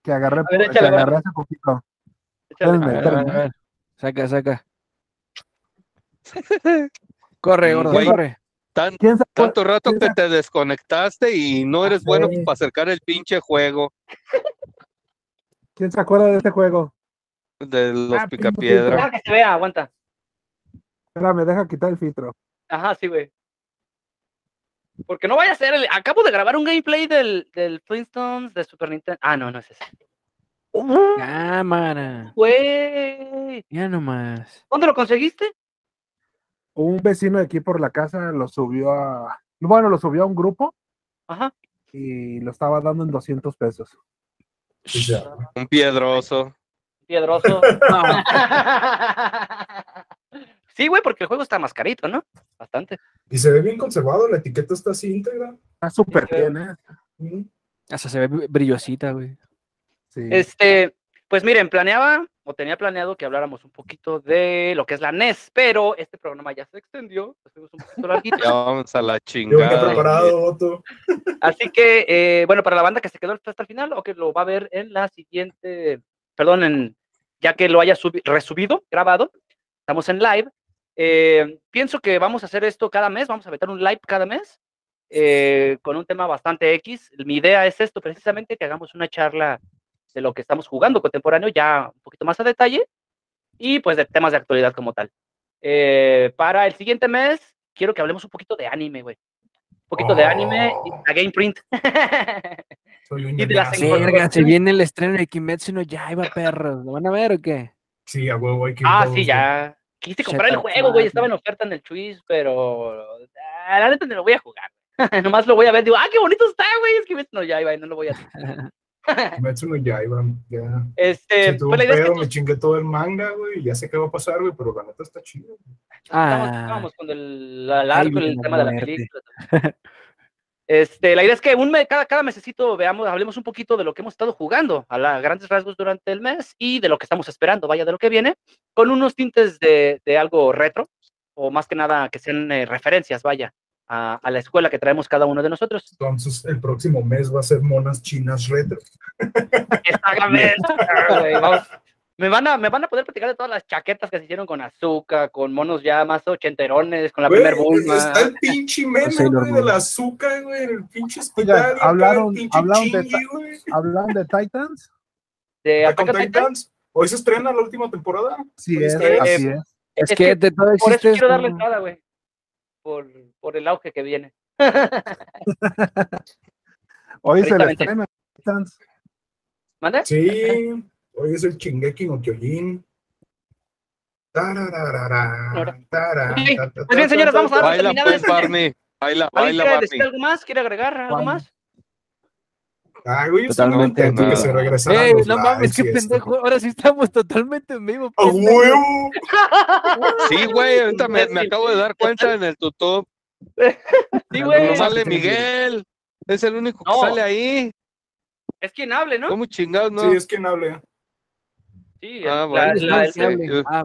que agarré, ver, que échale, va. agarré hace poquito. Échale. a Espérenme, ver, a ver, a espérenme. ver. Saca, saca. Corre, gordo, güey. corre. Tan, ¿Quién se acuer- tanto rato quién que te desconectaste y no eres Ah, bueno sí. para acercar el pinche juego ¿Quién se acuerda de este juego? de los Ah, pinche picapiedra. Deja que se vea, aguanta. Espérame, deja quitar el filtro. Ajá, sí, güey. Porque no vaya a ser el... Acabo de grabar un gameplay del, del Flintstones de Super Nintendo. Ah, no, no es ese. Cámara. Güey. Ya nomás. ¿Dónde lo conseguiste? Un vecino de aquí por la casa lo subió a. Bueno, lo subió a un grupo Ajá. y lo estaba dando en 200 pesos. Un piedroso. Piedroso. No, sí, güey, porque el juego está más carito, ¿no? Bastante. y se ve bien conservado, la etiqueta está así íntegra. Está súper Sí, bien, ¿eh? Hasta se ve brillosita, güey. Sí. Este, pues miren, planeaba o tenía planeado que habláramos un poquito de lo que es la NES, pero este programa ya se extendió, nos fuimos un poquito larguito. Ya vamos a la chingada. preparado, Otto. Así que, eh, bueno, para la banda que se quedó hasta el final o que lo va a ver en la siguiente, perdón, en, ya que lo haya subi- resubido, grabado, estamos en live. eh, pienso que vamos a hacer esto cada mes, vamos a meter un live cada mes eh, con un tema bastante X. Mi idea es esto, precisamente, que hagamos una charla de lo que estamos jugando contemporáneo, ya un poquito más a detalle, y pues de temas de actualidad como tal. Eh, para el siguiente mes, quiero que hablemos un poquito de anime, güey. Un poquito de anime y Oh. a Game Print. Soy un Y de las Verga, se viene el estreno de Kimetsu no Yaiba, perros. ¿Lo van a ver o qué? Sí, a huevo hay que ir ah, sí, ya. Quise comprar el Shut up, juego, güey. Estaba en oferta en el Chuis, pero ah, la neta no lo voy a jugar. Nomás lo voy a ver. Digo, ah, qué bonito está, güey. Es que no, ya iba y no lo voy a hacer. Kimetsu no Yaiba, ya. Este, pues la idea es que pedo, tú- me chingué todo el manga, güey, ya sé qué va a pasar, güey, pero la neta está chido. estábamos, Ah. estábamos con el, el arco, el tema de la película. Este, la idea es que un mes, cada, cada mesecito veamos, hablemos un poquito de lo que hemos estado jugando a la, grandes rasgos durante el mes y de lo que estamos esperando, vaya, de lo que viene, con unos tintes de, de algo retro, o más que nada que sean eh, referencias, vaya, a, a, la escuela que traemos cada uno de nosotros. Entonces, el próximo mes va a ser monas chinas retro. Exactamente. Vamos, me van, a, me van a poder platicar de todas las chaquetas que se hicieron con azúcar, con monos ya más ochenterones, con la Güey, primer Bulma. Está el pinche meme, güey, del azúcar, güey, el pinche hospital. hablaron- pinche hablaron de chingy. ¿Hablan de Titans? De Attack. Titans. Hoy se estrena la última temporada. Sí, Hoy es, estrena. así eh, es. Es, Es que, que de todo Por eso existe quiero darle entrada, güey. Por, por el auge que viene. Hoy se le Precisamente. estrena. Sí, hoy es el Shingeki no Kyojin. Pues bien, señores, vamos a dar Baila pues, esta- Barney. Baila, ¿Alguien baila, quiere Barney. decir algo más? ¿Quiere agregar algo más? Ay, güey, estoy Totalmente contento que se regresaran ¡Ey, los no mames, qué pendejo! Ahora sí estamos totalmente en vivo. ¡A pendejo. huevo! Sí, güey, ahorita me, me acabo de dar cuenta en el tutor. Sí, güey. No sale Miguel. Es el único que No. sale ahí. Es quien hable, ¿no? ¿Cómo chingados, no? Sí, es quien hable. Sí, Ah, la- bueno, la- sí, la- sí. Ah,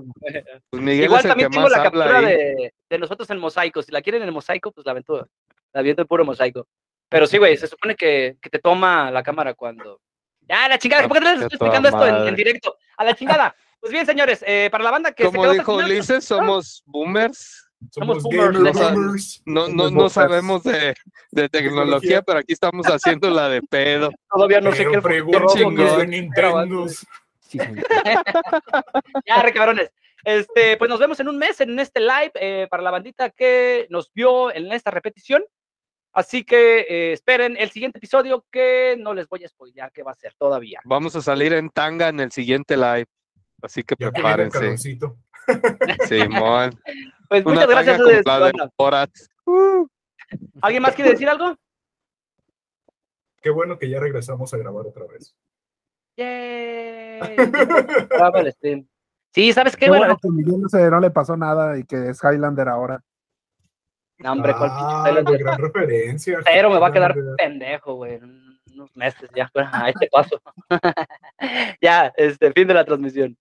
Pues Miguel Igual es el que también tengo más la captura de, de nosotros en mosaico. Si la quieren en mosaico, pues la aventura. La viento en puro mosaico. Pero sí, güey, se supone que, que te toma la cámara cuando. ¡Ya, la chingada! Ah, ¿Por qué no les estoy explicando esto en, directo? ¡A la chingada! Pues bien, señores, eh, para la banda que Como dijo Ulises, somos boomers. Somos Somos boomers, boomers. No, no, no sabemos de, de tecnología, pero aquí estamos haciendo la de pedo. Todavía no sé Pero qué chingón. de Nintendo. sí. Ya, re cabrones. Este, pues nos vemos en un mes en este live eh, para la bandita que nos vio en esta repetición. Así que eh, esperen el siguiente episodio que no les voy a spoilear qué va a ser todavía. Vamos a salir en tanga en el siguiente live. Así que Ya que prepárense. Simón. Pues Una muchas gracias. banda. Borat. ¿Alguien más quiere decir algo? Qué bueno que ya regresamos a grabar otra vez. Yay. Sí, ¿sabes qué? Qué Bueno, bueno que Miguel no, se- no le pasó nada y que es Highlander ahora. No, hombre, cuál Ah, gran referencia. Pero me va a quedar pendejo, güey. Unos meses ya. A este paso. ya, este, fin de la transmisión.